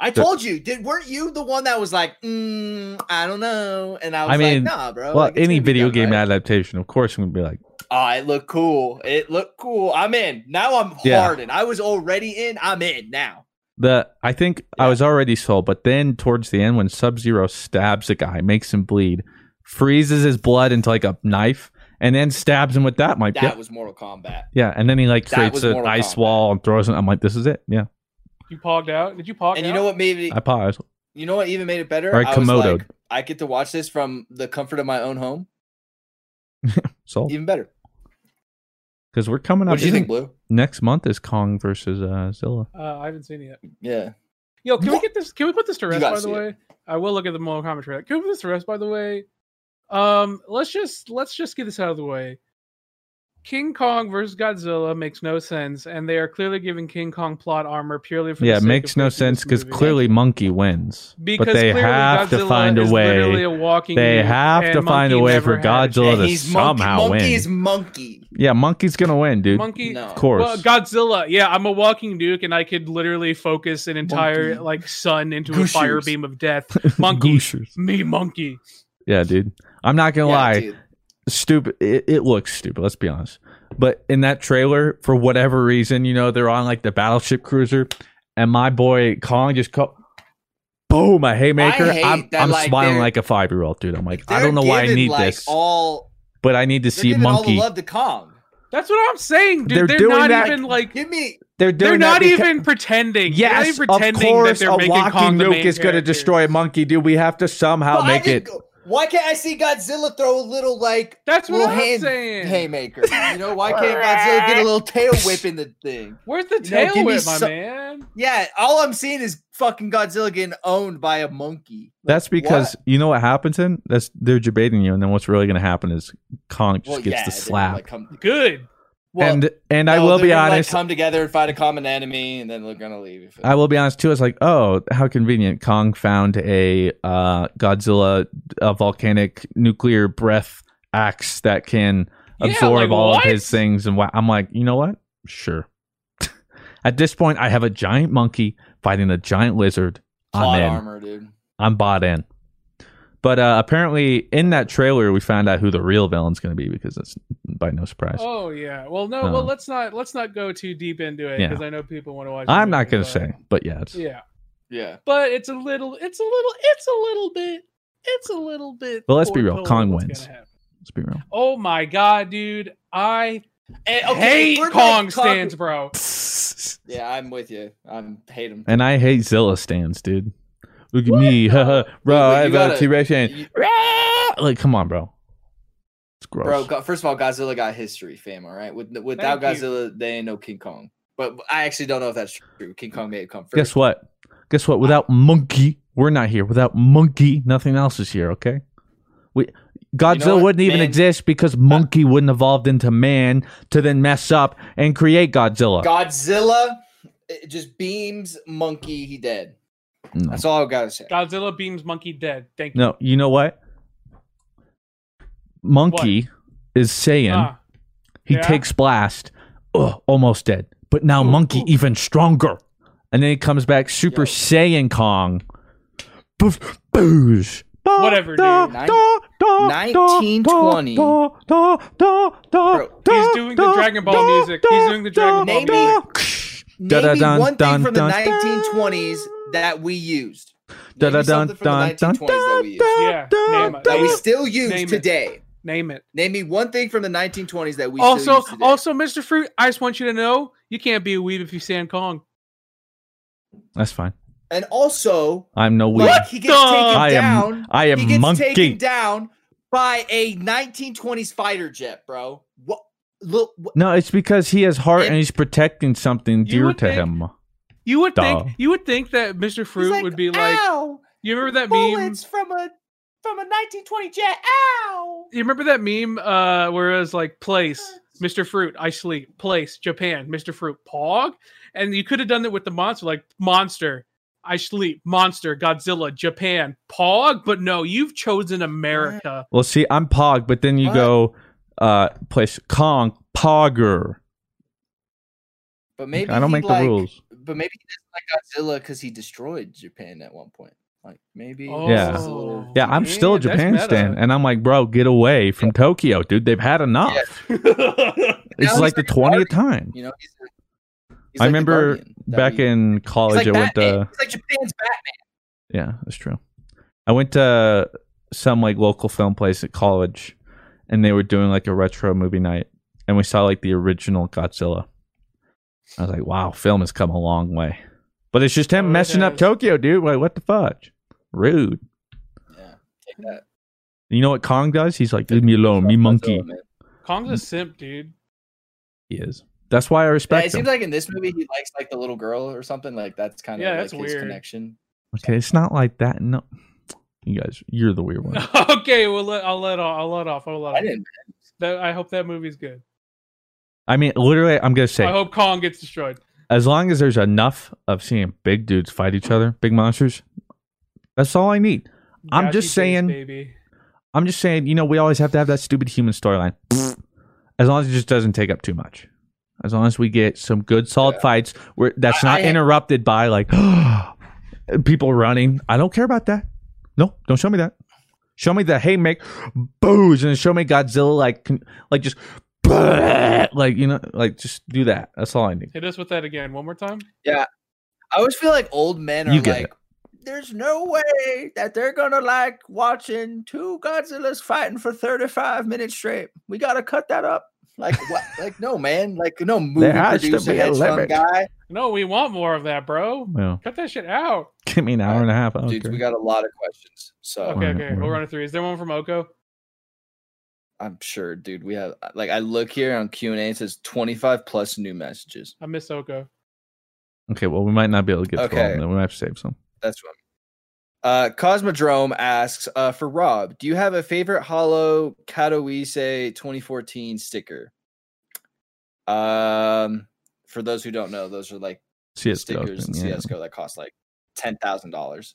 I The- told you, did weren't you the one that was like, mm, I don't know? And I was i mean like, Nah, bro. well like, any video game right." adaptation of course i'm gonna be like Oh, it looked cool. It looked cool. I'm in. Now I'm Yeah. hardened. I was already in. I'm in now. the i think i was already sold but then towards the end when sub zero stabs a guy makes him bleed freezes his blood into like a knife and then stabs him with that I'm like That yeah, was Mortal Kombat. yeah and then he like that creates an ice Kombat. wall and throws it i'm like this is it yeah You pogged out. Did you pog And you know what made it? i paused You know what even made it better? Or I I was Komodo'd. like, I get to watch this from the comfort of my own home. sold Even better. Because we're coming up What do you think, Blue? next month is kong versus uh zilla Uh, I haven't seen it yet. Yeah. Yo, can What? we get this? Can we put this to rest? By the see it. way, I will look at the Mortal Kombat trailer. Can we put this to rest? By the way, um, let's just let's just get this out of the way. King Kong versus Godzilla makes no sense, and they are clearly giving King Kong plot armor purely for. yeah, the it sake makes of no sense because movie. clearly Monkey wins. because but they clearly have to find a way. a They have to find a way for Godzilla And to he's monkey. somehow Monkey win. is monkey. Yeah, Monkey's gonna win, dude. Monkey, No. Of course. Well, Godzilla, yeah, I'm a walking nuke, and I could literally focus an entire Monkey. like sun into Goose a fire beam of death. Monkey, Gooshers. me, monkey. Yeah, dude. I'm not gonna Yeah, lie. dude. Stupid. It, it looks stupid. Let's be honest. But in that trailer, for whatever reason, you know, they're on like the battleship cruiser, and my boy Kong just co- boom a haymaker. I I'm, that, I'm like, smiling like a five year old, dude. I'm like, I don't know why I need like, this, All but I need to see giving all the Monkey. love to Kong. That's what I'm saying, dude. They're They're, doing not that- even like Give me. They're doing they're that not because- even pretending. They're not Yes, even of pretending course, that they're a making walking Kong nuke is going to destroy a monkey, dude. We have to somehow But make it. go- Why can't I see Godzilla throw a little like That's what little I'm hand saying. haymaker? You know, why can't Godzilla get a little tail whip in the thing? Where's the You tail give me whip, my some- man? Yeah, all I'm seeing is fucking Godzilla getting owned by a monkey. Like, That's because what? you know what happens in that's they're debating you, and then what's really going to happen is Kong just Well, gets yeah, the slap. like, come- Good. Well, and and I will be gonna, like, honest. come together and fight a common enemy, and then they're gonna leave. I will be honest too. It's like, oh, how convenient. Kong found a uh, Godzilla a volcanic nuclear breath axe that can Yeah, absorb like, all what? of his things. And wha- I'm like, you know what? Sure. At this point, I have a giant monkey fighting a giant lizard. I'm Plot in. armor, dude. I'm bought in. But uh, apparently, in that trailer, we found out who the real villain's going to be because it's by no surprise. Oh yeah. Well, no. Well, let's not let's not go too deep into it Yeah. because I know people want to watch. I'm not going to say, but yeah, it's, Yeah, Yeah. but it's a little. It's a little. It's a little bit. It's a little bit. But let's be real, Kong wins. let's be real. Oh my god, dude! I And, okay, hate Kong stands, bro. Yeah, I'm with you. I'm hate him. And I hate Zilla stands, dude. Look at me, haha, bro. Wait, wait, I have gotta- a T-Rex hand. you- Rah! Like, come on, bro. It's gross. Bro, first of all, Godzilla got history, fam. All right, With, without Thank you. Godzilla, they ain't no King Kong. But I actually don't know if that's true. King Kong may have come first. Guess what? Guess what? Without Monkey, we're not here. Without Monkey, nothing else is here. Okay. We Godzilla what, wouldn't even exist because Monkey wouldn't evolved into man to then mess up and create Godzilla. Godzilla just beams monkey. He dead. No. That's all I gotta say. Godzilla beams monkey dead. Thank you. no, you know what? Monkey is saying Ah, he yeah? takes blast, ugh, almost dead, but now Ooh, Monkey ooh. even stronger, and then he comes back Super Yo. Saiyan Kong. Boof, boosh. Da, Whatever, da, dude. da, da, da, 1920. da, da, da, da, Bro, he's doing the Dragon Ball da, music. He's doing the Dragon da, Ball da. Name Da-da-dun, me one thing from the 1920s that we used. Name me Da-da-dun, something from the dun, 1920s that we used. Yeah, name. That we still use Name it. today. Name it. Name me one thing from the 1920s that we still Also, use today. also, Mr. Fruit, I just want you to know you can't be a weeb if you stand Kong. That's fine. and also, I'm no weak. like he gets the- taken I am- I am he gets monkey. taken down by a 1920s fighter jet, bro. What? Look, what, No, it's because he has heart and And- he's protecting something dear to think- him. You would Duh. think you would think that Mr. Fruit like, would be like, Ow, you remember that meme? bullets from a from a 1920 jet. Ow. You remember that meme uh where it was like place Mr. Fruit, I sleep, place, Japan, Mr. Fruit, Pog? And you could have done that with the monster, like monster, I sleep, monster, Godzilla, Japan, Pog, but no, you've chosen America. Well, see, I'm Pog, but then you What? go uh place Kong Pogger. But maybe I don't make like, the rules. But maybe he doesn't like Godzilla because he destroyed Japan at one point. Like maybe. Yeah. this is a little- Yeah, I'm still a Japan stan, and I'm like, bro, get away from Tokyo, dude. They've had enough. Now It's he's like the twentieth guardian, time. You know, he's, a- he's I like remember back we- in college, like I went to He's like Japan's Batman. yeah, that's true. I went to some like local film place at college, and they were doing like a retro movie night, and we saw like the original Godzilla. I was like, wow, film has come a long way, but it's just him Oh, messing up. Tokyo, dude. Like, what the fudge? Rude. Yeah, take that. You know what Kong does? He's like, leave me alone, me monkey. Kong's a mm. simp, dude. He is. That's why I Yeah, respect it him. seems like in this movie he likes like the little girl or something. Like that's kind of Yeah, like that's his weird. connection. okay, it's not like that. No, you guys, you're the weird one. okay, well let, I'll let off. I'll let off. I'll let off. I didn't. That, I hope that movie's good. I mean, literally, I'm gonna say, I hope Kong gets destroyed. as long as there's enough of seeing big dudes fight each other, big monsters, that's all I need. I'm just Face saying- baby. I'm just saying, you know, we always have to have that stupid human storyline. As long as it just doesn't take up too much. As long as we get some good, solid Yeah. fights where that's not I- interrupted by like people running. I don't care about that. No, don't show me that. Show me the hey make boos and show me Godzilla like like just like you know like just do that. That's all I need. Hit us with that again one more time. Yeah, I always feel like old men are You get like, there's no way that they're gonna like watching two Godzillas fighting for 35 minutes straight. We gotta cut that up. Like what? like no, man. Like no movie producer, be a hedge fund guy. No, we want more of that, bro. Yeah. Cut that shit out. Give me an hour and a half. I don't Dudes, care. we got a lot of questions. So Okay, okay. We'll alright. run it through. Is there one from Oko? I'm sure, dude. We have like I look here on Q and A. It says 25 plus new messages. I miss Oko. Okay, well, we might not be able to get to all Okay. of them. We might have to save some. That's what. Uh, Cosmodrome asks, uh, for Rob, do you have a favorite Holo Katowice 2014 sticker? Um, for those who don't know, those are like CSGO stickers in thing, yeah. CS:GO that cost like ten thousand dollars.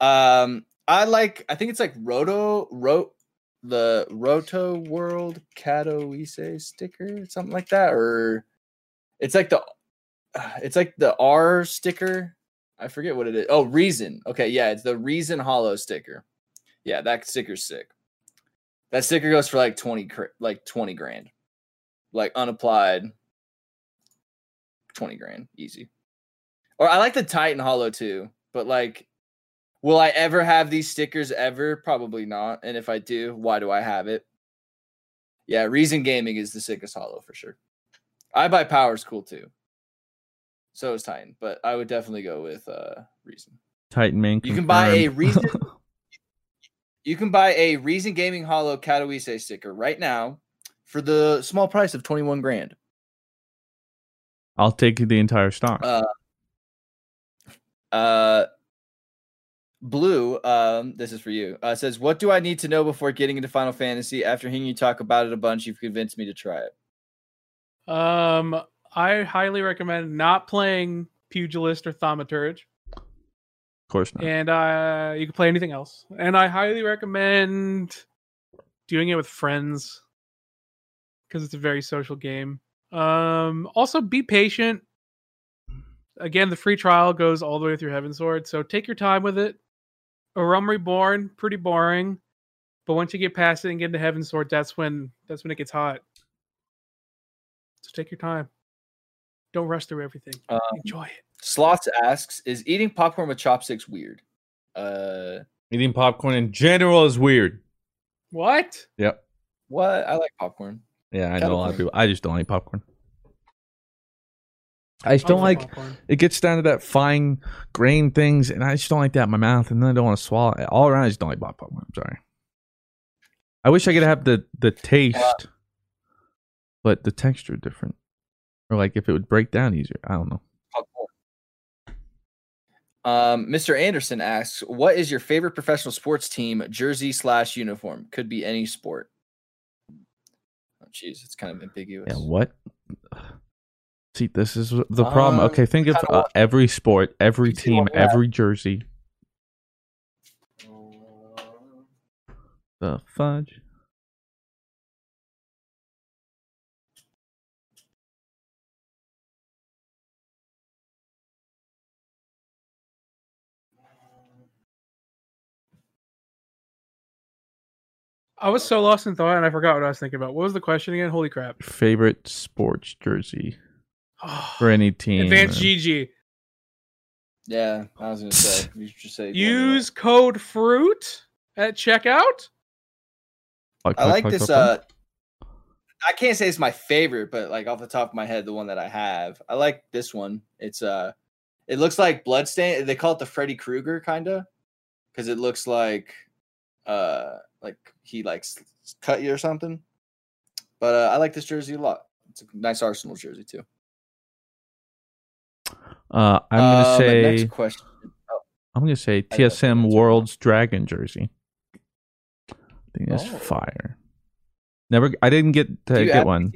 Um, I like. I think it's like Roto Ro the Roto World Katowice sticker, something like that, or it's like the uh, it's like the R sticker. I forget what it is. Oh, Reason. Okay, yeah, it's the Reason Holo sticker. Yeah, that sticker's sick. That sticker goes for like twenty, like twenty grand, like unapplied. Twenty grand, easy. Or I like the Titan Holo too, but like, will I ever have these stickers ever? Probably not. And if I do, why do I have it? Yeah, Reason Gaming is the sickest Holo for sure. iBUYPOWER's cool too. So is Titan, but I would definitely go with uh Reason. Titan Man. You can buy a. Reason. you can buy a Reason Gaming Holo Katowice sticker right now for the small price of twenty one grand. I'll take the entire stock. Uh, uh, Blue, um, this is for you. Uh, says, "What do I need to know before getting into Final Fantasy? After hearing you talk about it a bunch, you've convinced me to try it." Um, I highly recommend not playing Pugilist or Thaumaturge, of course not. and uh, you can play anything else. And I highly recommend doing it with friends because it's a very social game. Um, also, be patient. Again, the free trial goes all the way through Heavensward, so take your time with it. A Realm Reborn, pretty boring, but once you get past it and get into Heavensward, that's when that's when it gets hot. So take your time. Don't rush through everything. Um, Enjoy it. Slots asks, "Is eating popcorn with chopsticks weird?" Uh, Eating popcorn in general is weird. What? Yep. what? I like popcorn. Yeah, I Kettle know a lot of people. I just don't like popcorn. I just don't love like. popcorn. It gets down to that fine grain things, and I just don't like that in my mouth, and then I don't want to swallow it. All around, I just don't like popcorn. I'm sorry. I wish I could have the the taste, but the texture different, or like if it would break down easier. I don't know. Um, Mr. Anderson asks, "What is your favorite professional sports team jersey slash uniform? Could be any sport." Oh, jeez, it's kind of ambiguous. Yeah, what? See, this is the problem. Um, Okay, think of uh, every sport, every team, every jersey. The fudge. I was so lost in thought and I forgot what I was thinking about. What was the question again? Holy crap. Favorite sports jersey for any team. Advanced GG. Yeah, I was gonna say you should say Use code FRUIT at checkout. Like, I like like this. Uh, I can't say it's my favorite, but like off the top of my head, the one that I have, I like this one. It's uh, it looks like bloodstain. They call it the Freddy Krueger kind of, because it looks like, uh, like he like s- cut you or something. But uh, I like this jersey a lot. It's a nice Arsenal jersey too. Uh, I'm gonna Um, say. next question. I'm gonna say I know what TSM that's World's Dragon jersey. I think that's Oh. fire. Never, I didn't get to Do get one.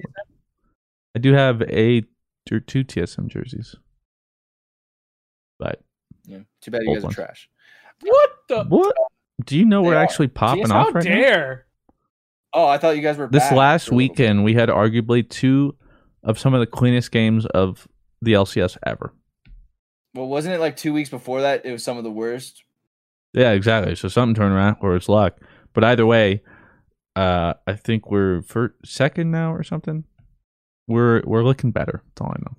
I do have a or two TSM jerseys, but Yeah, too bad you Old guys are trash. What the? what? Do you know They we're are. actually popping How off right now? dare? Oh, I thought you guys were This last for a little bit. weekend, we had arguably two of some of the cleanest games of the LCS ever. Well, wasn't it like two weeks before that? It was some of the worst. Yeah, exactly. So something turned around or it's luck. But either way, uh, I think we're for second now or something. We're we're looking better. That's all I know.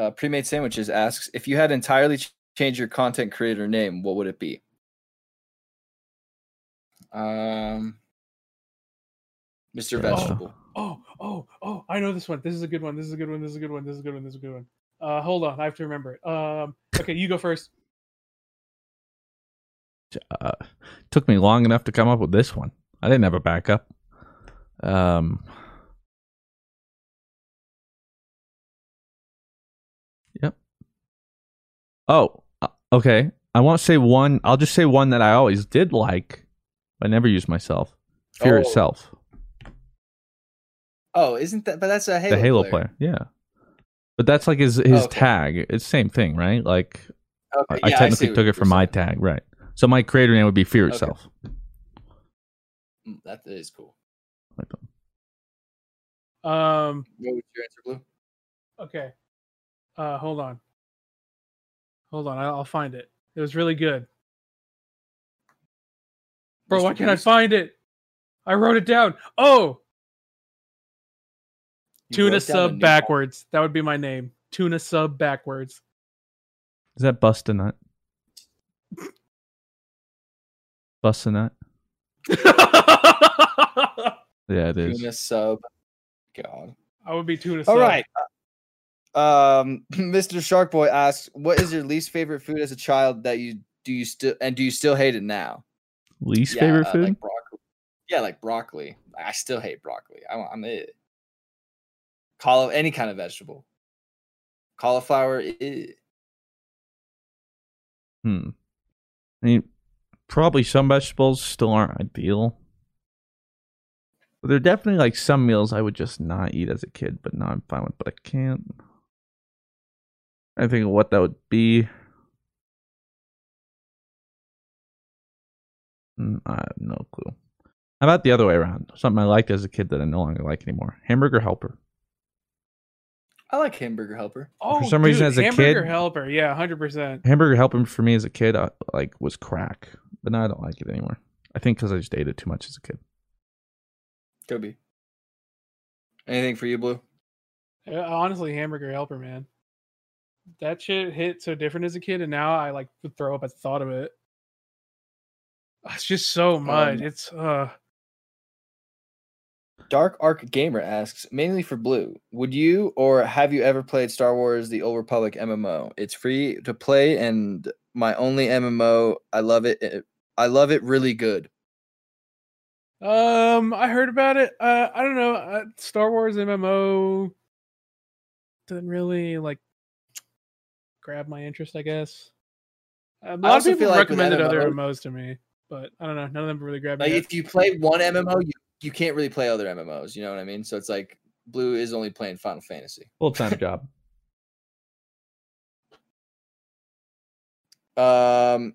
uh, pre-made sandwiches asks if you had entirely ch- changed your content creator name what would it be um mr Yeah. vegetable Oh, oh, oh! I know this one. This is a good one. This is a good one. This is a good one. This is a good one. This is a good one. Uh, hold on, I have to remember it. Um, okay, you go first. Uh, took me long enough to come up with this one. I didn't have a backup. Um. Yep. Oh, uh, okay. I won't say one. I'll just say one that I always did like, but never used myself. Fear Oh. itself. Oh, isn't that? But that's a Halo the Halo player. player. Yeah. But that's like his his Okay. tag. It's the same thing, right? Like Okay, I yeah, technically see what took it you're from my tag, right? So my creator name would be Fear Okay. Itself. Mm, That is cool. Like that. Um, What was your answer, Blue? okay. Uh, hold on. Hold on, I'll I'll find it. It was really good. Bro, why can't I find it? I wrote it down. Oh, You tuna wrote down a sub new- backwards. That would be my name. Tuna sub backwards. Is that Bust a Nut? Bust a Nut? Yeah, it is. Tuna sub. God. I would be tuna sub. All right. Um, Mr. Shark Boy asks, "What is your least favorite food as a child that you do you still and do you still hate it now?" Least Yeah, favorite uh, food? Like broccoli. Yeah, like broccoli. I still hate broccoli. I, I'm it. Cauli- any kind of vegetable. Cauliflower. Hmm. I mean, probably some vegetables still aren't ideal. But there are definitely like some meals I would just not eat as a kid, but now I'm fine with. But I can't. I think of what that would be. Mm, I have no clue. How about the other way around? Something I liked as a kid that I no longer like anymore. Hamburger helper. I like hamburger helper. Oh, for some reason as a hamburger kid- helper. Yeah, hundred percent. Hamburger helper for me as a kid, uh, like was crack, but now I don't like it anymore. I think because I just ate it too much as a kid. Could be. Anything for you, Blue? Honestly, hamburger helper, man. That shit hit so different as a kid, and now I like would throw up at the thought of it. It's just so much. Um, it's uh Dark Arc Gamer asks, mainly for Blue, would you or have you ever played Star Wars: The Old Republic MMO? It's free to play and my only MMO. I love it. it I love it really good. Um, I heard about it. Uh, I don't know. Uh, Star Wars MMO didn't really like grab my interest. I guess a lot of people feel like with recommended other MMOs MMOs to me, but I don't know. None of them really grabbed Like me. if you play one MMO, you, you can't really play other MMOs. You know what I mean? So it's like Blue is only playing Final Fantasy. Full time job. Um,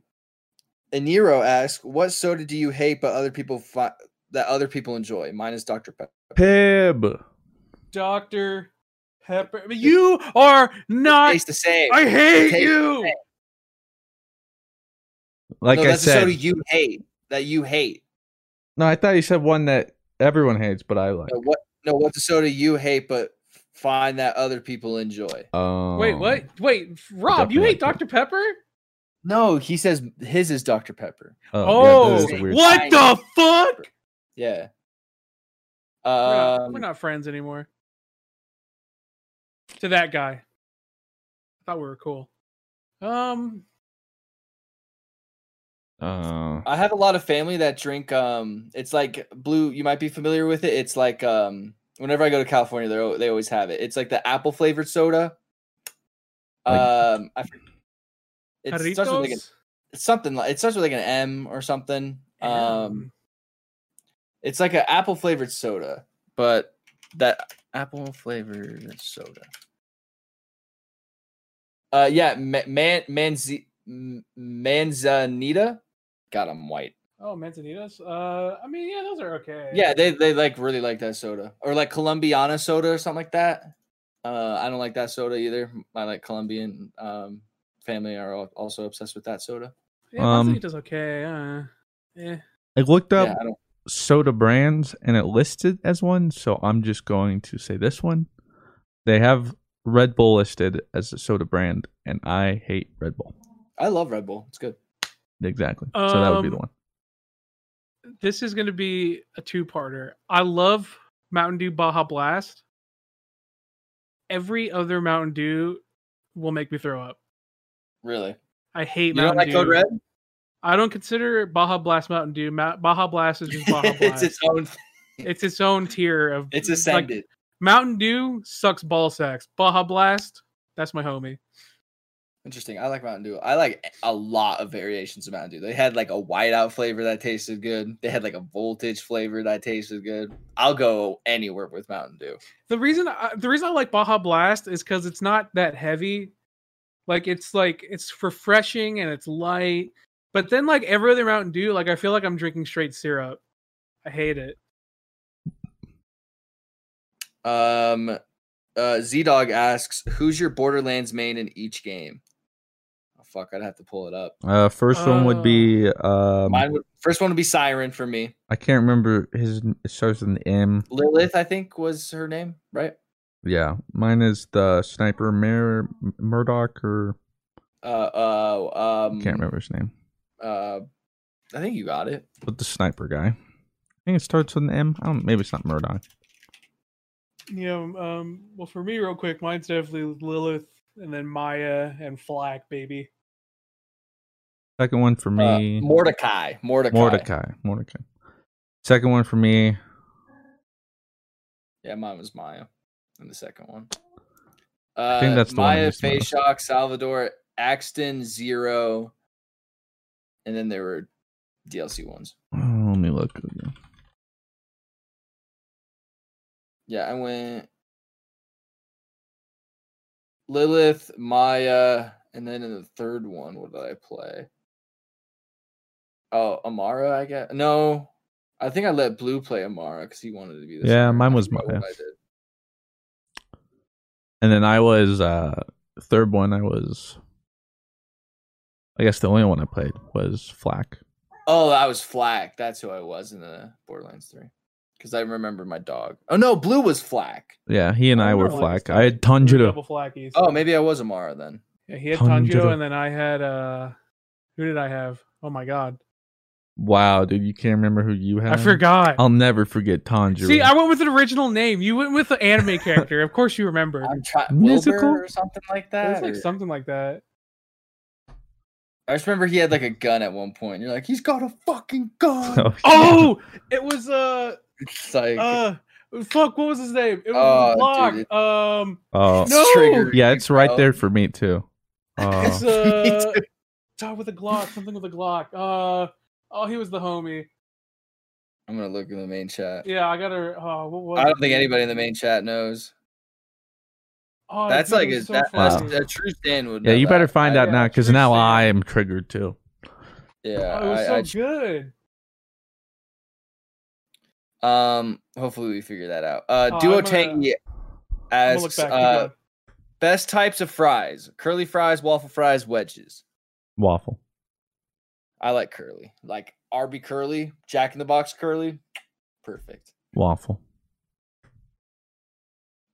Eniro asks, "What soda do you hate but other people fi- that other people enjoy?" Mine is Dr Pepper. Pib. Dr. Pepper. You are not. Tastes the same. I hate you. Like no, I that's the said, soda you hate. That you hate. no, I thought you said one that everyone hates, but I like. No, what? No, what's the soda you hate but find that other people enjoy? Um, Wait, what? Wait, Rob, you hate. Dr. Pepper? No, he says his is Dr Pepper. Oh, Oh, yeah, that is a weird. what the fuck? Yeah. We're not, Um, we're not friends anymore. To that guy. I thought we were cool. Um, Uh, I have a lot of family that drink. Um, it's like blue. You might be familiar with it. It's like um, whenever I go to California, they they always have it. It's like the apple flavored soda. Like- um, I, forget- it starts with like an, it's something like it starts with like an M or something. Um, Um, it's like an apple flavored soda, but that apple flavored soda. Uh, yeah, Ma- man, manzi, manzanita. God, I'm white. oh, Manzanitas. Uh, I mean, yeah, those are okay. Yeah, they they like really like that soda, or like Colombiana soda or something like that. Uh, I don't like that soda either. My like Colombian um family are also obsessed with that soda. yeah, Um, Manzanitas okay. Uh, yeah. I looked up yeah, I soda brands and it listed as one, so I'm just going to say this one. They have Red Bull listed as a soda brand, and I hate Red Bull. I love Red Bull. It's good. Exactly. so that would be the Um, one. This is going to be a two-parter. I love Mountain Dew Baja Blast. Every other Mountain Dew will make me throw up. Really? I hate You don't Mountain like Dew. Code Red? I don't consider Baja Blast Mountain Dew. Baja Blast is just Baja Blast. it's its own. it's its own tier of It's like, ascended. Mountain Dew sucks ball sacks. Baja Blast, that's my homie. Interesting. I like Mountain Dew. I like a lot of variations of Mountain Dew. They had like a whiteout flavor that tasted good. They had like a voltage flavor that tasted good. I'll go anywhere with Mountain Dew. The reason I, the reason I like Baja Blast is because it's not that heavy. Like it's like it's refreshing and it's light. But then like every other Mountain Dew, like I feel like I'm drinking straight syrup. I hate it. Um, uh, Z Dog asks, "Who's your Borderlands main in each game?" Fuck, I'd have to pull it up. Uh, first one would be um, Mine would first one would be Siren for me. I can't remember his. It starts with an M. Lilith, I think, was her name, right? Yeah, mine is the sniper Mer Murdoch or Uh, uh, um, can't remember his name, Uh, I think you got it. but the sniper guy. I think it starts with an M. I don't. Maybe it's not Murdoch. You know, um, well for me, real quick, mine's definitely Lilith, and then Maya and FL4K, baby. Second one for Uh, me. Mordecai. Mordecai. Mordecai. Mordecai. Second one for me. Yeah, mine was Maya in the second one. Uh, think that's the one Maya, used the most. Shock, Salvador, Axton, Zero, and then there were DLC ones. Oh, let me look. again. Yeah, I went Lilith, Maya, and then in the third one, what did I play? Oh, Amara, I guess. No, I think I let Blue play Amara because he wanted to be the Yeah, singer. mine was forgot Maya. And then I was uh third one. I was. I guess the only one I played was Flack. Oh, that was FL4K. That's who I was in the Borderlands 3. Because I remember my dog. Oh no, Blue was FL4K. Yeah, he and I, I were FL4K. FL4K. I had We were Tanjiro. Double Flackies. Oh, maybe I was Amara then. Yeah, he had Tanjiro. Tanjiro, and then I had uh, who did I have? Oh my god, Wow, dude, you can't remember who you had? I forgot. I'll never forget Tanjiro. See, I went with an original name. You went with the anime character. Of course, you remember. I'm trying Musical? Wilbur or something like that. was like or- something like that. I just remember he had like a gun at one point. You're like, he's got a fucking gun. Oh, Oh, it was uh, It's like uh, fuck. What was his name? It was Oh, Block. dude, it- Um, oh. no, triggering, yeah, it's right bro. there for me too. it's Oh, Me uh, too. talk with a Glock. Something with a Glock. Uh, oh, he was the homie. I'm gonna look in the main chat. Yeah, I gotta. Oh, what was? I don't it? think anybody in the main chat knows. Oh, That's like a, so that, that's, a true stand would. yeah, know you better that. find I- out now because now Sam. I am triggered too. Yeah, Oh, it was I- so I good. Um, hopefully we figure that out. Uh, Oh, Duo I'm Tangy I'm gonna look asks, uh, best types of fries: curly fries, waffle fries, wedges. Waffle. I like curly, like Arby curly, Jack in the Box curly, perfect. Waffle.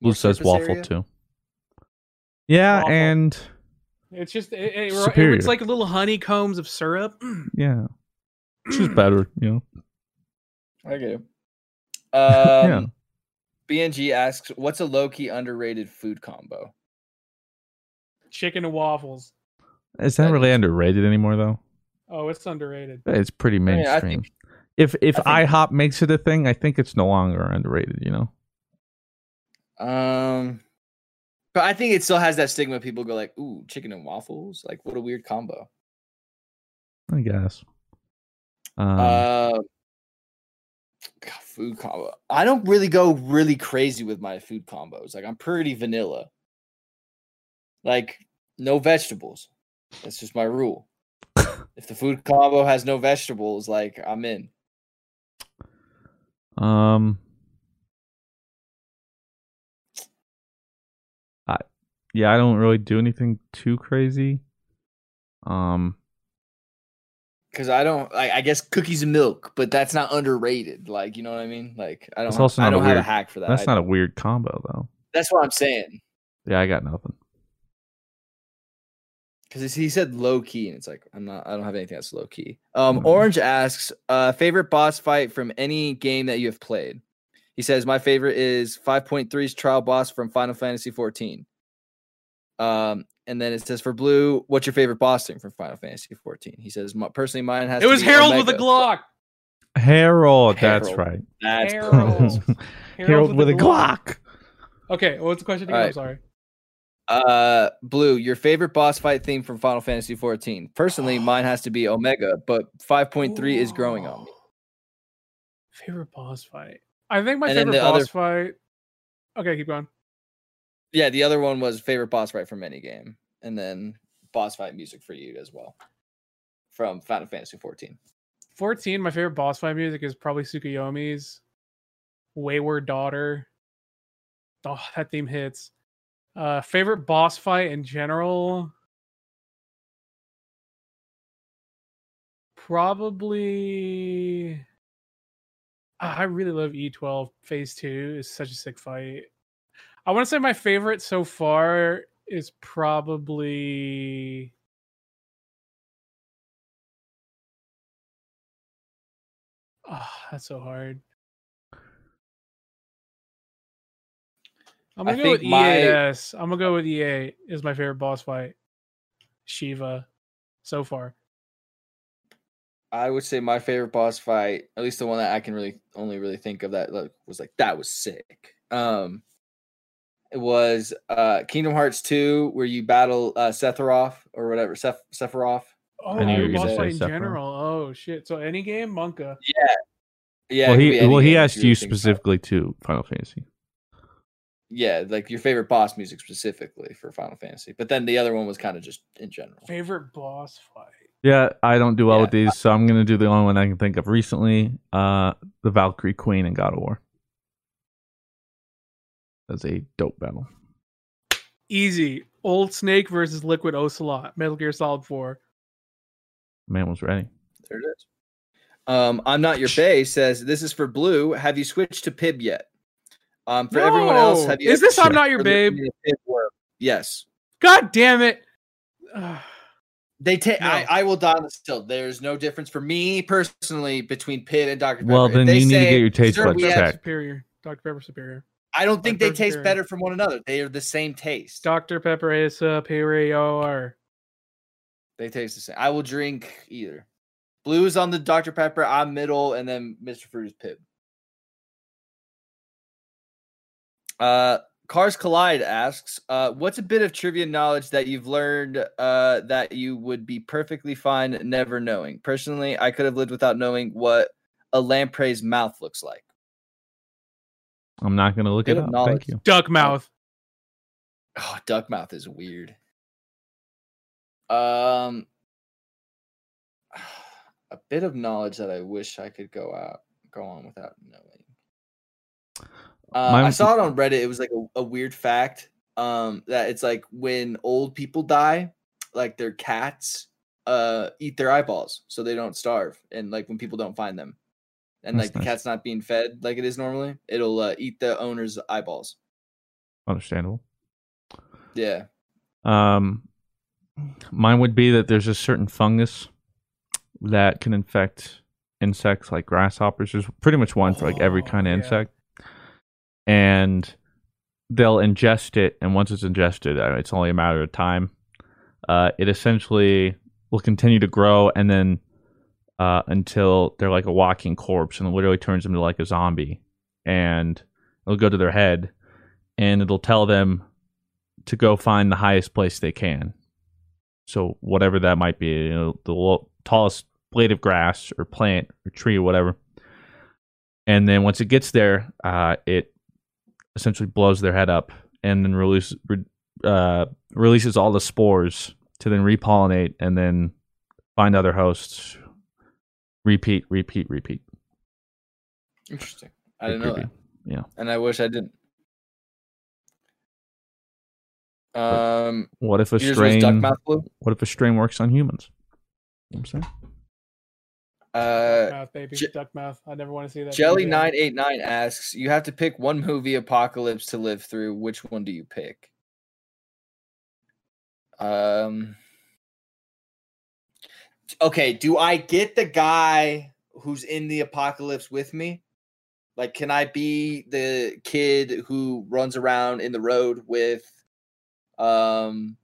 More Blue says waffle area? too. Yeah, Waffle. and It's just it, it, it- Superior. it's like little honeycombs of syrup. yeah, it's just better, you know. I get it. Um, Yeah. BNG asks, "What's a low key underrated food combo?" Chicken and waffles. Is that That really is- underrated anymore though? Oh, it's underrated. It's pretty mean, I mainstream. think- if if I think- IHOP makes it a thing, I think it's no longer underrated. You know. Um, but I think it still has that stigma. People go like, "Ooh, chicken and waffles! Like, what a weird combo." I guess. Um, Uh, God, food combo. I don't really go really crazy with my food combos. Like, I'm pretty vanilla. Like, no vegetables. That's just my rule. if the food combo has no vegetables, like I'm in. um. I, yeah, I don't really do anything too crazy. Um, Because I don't, like, I guess cookies and milk, but that's not underrated. Like, you know what I mean? Like, I don't, It's have- also I not a don't have a hack for that. that's not a weird combo though. That's what I'm saying. Yeah, I got nothing. Because he said low key, and it's like I'm not. I don't have anything that's low key. Um, Mhm. Orange asks, uh, favorite boss fight from any game that you have played. He says my favorite is 5.3's trial boss from Final Fantasy 14. Um, And then it says for blue, what's your favorite boss thing from Final Fantasy 14? He says, "My- personally, mine has It to was be Harold with a Glock. Harold, that's Harold. right. That's Harold. Harold with a Glock. Okay, what's the question again? I'm sorry. Uh, Blue, your favorite boss fight theme from Final Fantasy 14. Personally, mine has to be Omega, but 5.3 is growing on me. Favorite boss fight. I think my And favorite the boss other- fight. Okay, keep going. Yeah, the other one was favorite boss fight from any game, and then boss fight music for you as well from Final Fantasy 14. 14, my favorite boss fight music is probably Tsukuyomi's Wayward Daughter. Oh, that theme hits. Uh favorite boss fight in general. Probably Ah, I really love E12 Phase 2. It's such a sick fight. I want to say my favorite so far is probably Oh, that's so hard. I'm gonna go with think my- E8S. I'm gonna go with EA is my favorite boss fight. Shiva, so far. I would say my favorite boss fight, at least the one that I can really only really think of that like, was like that was sick. Um, it was uh Kingdom Hearts 2 where you battle uh Sephiroth or whatever Seph- Sephiroth. Oh, I knew you favorite were boss fight in Sephiroth. general. Oh shit! So any game, Monka. Yeah, yeah. well, it could be he well he asked you think about specifically to Final Fantasy. Yeah, like your favorite boss music specifically for Final Fantasy, but then the other one was kind of just in general. Favorite boss fight. Yeah, I don't do well with Yeah. these, so I'm gonna do the only one I can think of recently. Uh, the Valkyrie Queen in God of War. That's a dope battle. Easy. Old Snake versus Liquid Ocelot. Metal Gear Solid 4. Man was ready. There it is. Um, I'm not your bay says this is for blue. Have you switched to Pibb yet? Um, for everyone else, No! have you? Is this I'm Not Your Babe? listening to Pibb Worm? Yes. God damn it. They take. No. I, I will die on the still. There's no difference for me personally between Pit and Dr. Pepper. Well, then they you need to get your taste buds we checked. Superior. Dr. Pepper Superior. I don't think they Dr. taste Superior. better from one another. They are the same taste. Dr. Pepper is superior. They taste the same. I will drink either. Blue is on the Dr. Pepper. I'm middle, and then Mr. Fruit is Pibb. Uh, Cars Collide asks, uh, "What's a bit of trivia knowledge that you've learned uh, that you would be perfectly fine never knowing? Personally, I could have lived without knowing what a lamprey's mouth looks like. I'm not gonna look Bit it up. knowledge. Thank you. Duck mouth. Oh, duck mouth is weird. Um, a bit of knowledge that I wish I could go out go on without knowing. Uh, I saw it on Reddit. It was like a, a weird fact. Um, that it's like when old people die, like their cats uh eat their eyeballs so they don't starve, and like when people don't find them, and That's like the cat's not being fed like it is normally, it'll uh, eat the owner's eyeballs. Understandable. Yeah. Um, mine would be that there's a certain fungus that can infect insects like grasshoppers. There's pretty much one for like every Oh, kind of yeah. insect, and they'll ingest it. And once it's ingested, uh, it's only a matter of time. Uh, it essentially will continue to grow, and then uh, until they're like a walking corpse, and it literally turns them into like a zombie. And it'll go to their head, and it'll tell them to go find the highest place they can. So whatever that might be, you know, the lo- tallest blade of grass or plant or tree or whatever. And then once it gets there, uh, it essentially blows their head up and then release, uh, releases all the spores to then repollinate and then find other hosts. Repeat, repeat, repeat. Interesting. I didn't know that. Yeah. And I wish I didn't. Um, What if a strain? duck mouth blue. What if a strain works on humans? You know what I'm saying? Uh, mouth, baby. Je- Duck mouth. I never want to see that. Jelly again. nine eight nine asks, "You have to pick one movie apocalypse to live through. Which one do you pick?" Um. Okay, do I get the guy who's in the apocalypse with me? Like, can I be the kid who runs around in the road with, um,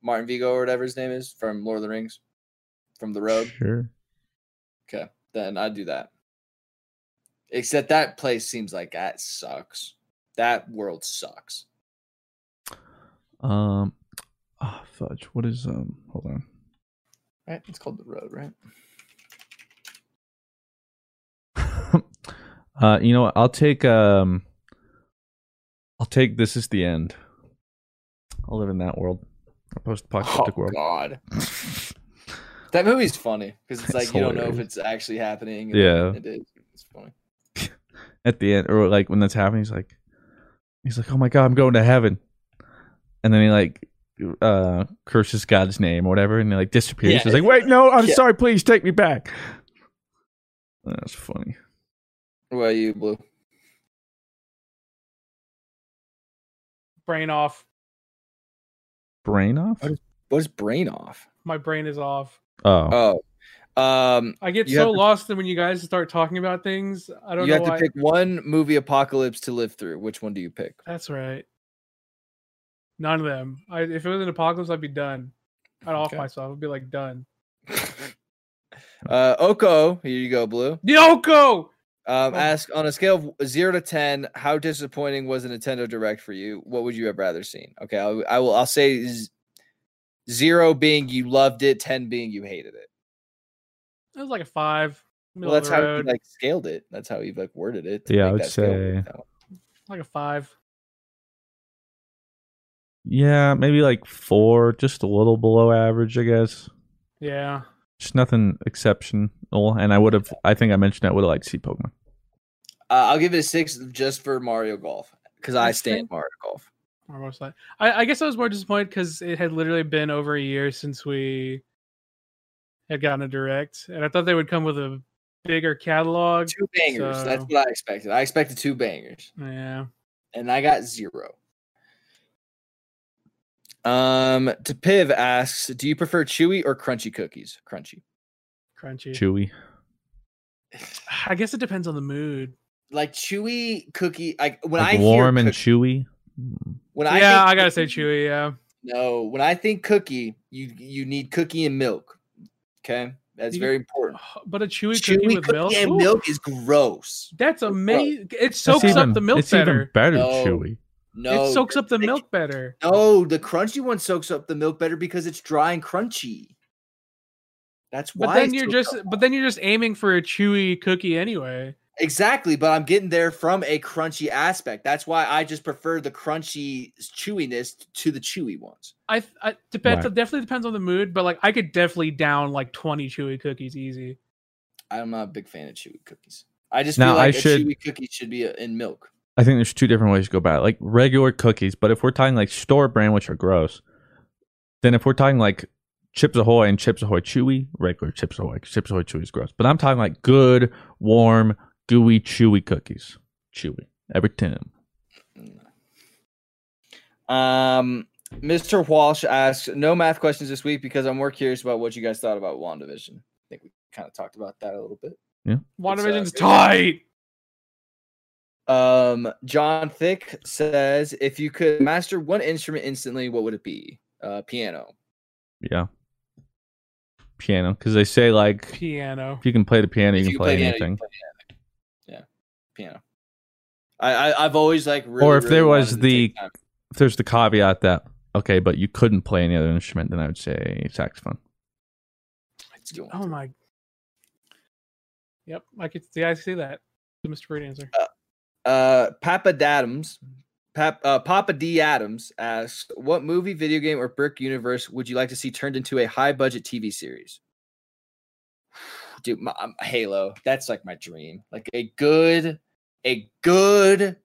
Martin Vigo or whatever his name is from Lord of the Rings, from the road. Sure. Okay, then I'd do that. Except that place seems like that sucks. That world sucks. Um, oh, fudge. What is um? Hold on. Right? It's called the road, right? Uh, you know what? I'll take um. I'll take this is the end. I'll live in that world, a post-apocalyptic oh world. God. that movie's funny because it's like It's you don't know if it's actually happening. and Yeah. it is. It's funny. At the end, or like when that's happening, he's like, he's like, "Oh my god, I'm going to heaven," and then he like uh curses God's name or whatever, and he like disappears. Yeah. He's like, "Wait, no, I'm Yeah. sorry. Please take me back." That's funny. What about you, Blue? Brain off. Brain off. What is- What is brain off? My brain is off. Oh, Oh, um, I get so have to- lost when you guys start talking about things, I don't you know have to pick one movie apocalypse to live through. Which one do you pick? That's right. None of them. I, if it was an apocalypse, I'd be done. I'd off myself. I'd be like done. Uh, Oko, here you go, Blue. Yoko. Um, Oh. ask on a scale of zero to ten, how disappointing was a Nintendo Direct for you? What would you have rather seen? Okay, I'll, I will. I'll say z- zero being you loved it, ten being you hated it. It was like a five. Well, that's how road. you like scaled it. That's how you like worded it. Yeah, I would say- like a five. yeah, maybe like four, just a little below average, I guess. Yeah. Just nothing exceptional, and I would have. I think I mentioned I would have liked to see Pokemon. Uh, I'll give it a six just for Mario Golf because I I stand Mario Golf. Or most like I, I guess I was more disappointed because it had literally been over a year since we had gotten a direct, and I thought they would come with a bigger catalog. Two bangers. That's what I expected. I expected two bangers, Yeah. and I got zero. Um, to Piv asks, do you prefer chewy or crunchy cookies? Crunchy. Crunchy. Chewy. I guess it depends on the mood. Like chewy cookie. Like when Like I warm hear and cookie, chewy. When I yeah, think I gotta say chewy. Yeah. No, when I think cookie, you you need cookie and milk. Okay, that's You- very important. But a chewy, Chewy cookie with milk. and Ooh, milk is gross. That's amazing. It soaks even- up the milk it's even better. better No. chewy. No, it soaks up the like- milk better. No, the crunchy one soaks up the milk better because it's dry and crunchy. That's why. But then you're just up but then you're just aiming for a chewy cookie anyway. Exactly. But I'm getting there from a crunchy aspect. That's why I just prefer the crunchy chewiness to the chewy ones. I, I depends Right. definitely depends on the mood, but like I could definitely down like 20 chewy cookies easy. I'm not a big fan of chewy cookies. I just Now, feel I like a should- chewy cookie should be uh, in milk. I think there's two different ways to go about it. Like regular cookies, but if we're talking like store brand, which are gross, then if we're talking like Chips Ahoy and Chips Ahoy Chewy, regular Chips Ahoy, Chips Ahoy Chewy is gross. But I'm talking like good, warm, gooey, chewy cookies. Chewy. Every time. Um, Mr. Walsh asks, no math questions this week because I'm more curious about what you guys thought about WandaVision. I think we kind of talked about that a little bit. Yeah. WandaVision's good. tight. Um, John Thick says, if you could master one instrument instantly, what would it be? Uh, piano. Yeah. Piano. Because they say like Piano. if you can play the piano, you If can you play piano, you anything. play anything. Yeah, piano. I, I I've always like really, or if really there was the if there's the caveat that okay, but you couldn't play any other instrument, then I would say saxophone. It's going Oh my. Yep, I could see. I see that. The Mr. Bird answer. Uh, Papa Dadams, Pap, uh, Papa D Adams asks, "What movie, video game, or brick universe would you like to see turned into a high budget TV series?" Dude, my, um, Halo. That's like my dream. Like a good, a good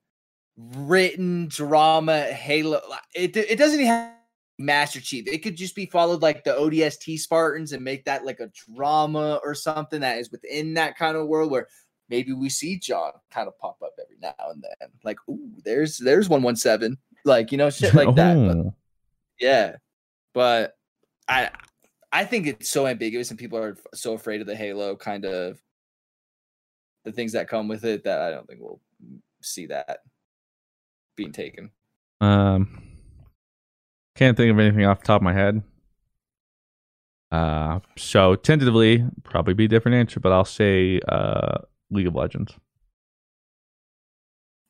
written drama Halo. It it doesn't even have Master Chief. It could just be followed like the ODST Spartans and make that like a drama or something that is within that kind of world where maybe we see John kind of pop up every now and then. Like, ooh, there's there's one one seven. Like, you know, shit like that. But, Oh. yeah. But I I think it's so ambiguous and people are so afraid of the Halo kind of the things that come with it that I don't think we'll see that being taken. Um, can't think of anything off the top of my head. Uh, so tentatively, probably be a different answer, but I'll say uh, League of Legends.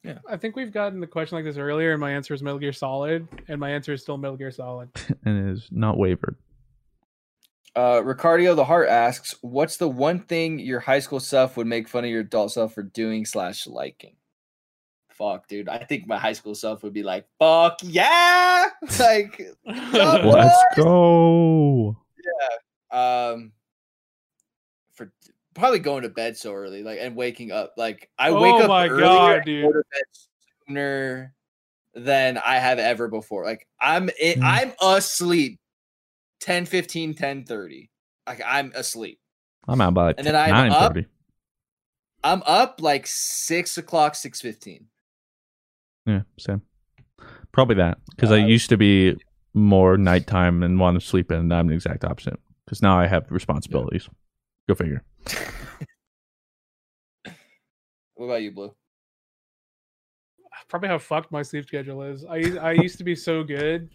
Yeah, I think we've gotten the question like this earlier, and my answer is Metal Gear Solid, and my answer is still Metal Gear Solid. and it is not wavered. Uh, Ricardio the Heart asks, "What's the one thing your high school self would make fun of your adult self for doing slash liking?" Fuck, dude. I think my high school self would be like, "Fuck yeah!" like, Let's go. Yeah. um, for probably going to bed so early, like and waking up. Like I Oh wake up my earlier God, and dude. go to bed sooner than I have ever before. Like I'm it, Mm. I'm asleep 10, 15, 10, 30. Like I'm asleep. I'm out by like And then I'm nine up. thirty. I'm up like six o'clock, six fifteen. Yeah, same. Probably that because I Uh, used to be more nighttime and want to sleep in, and I'm the exact opposite. Because now I have responsibilities. Go figure. What about you, Blue? Probably how fucked my sleep schedule is. I I used to be so good.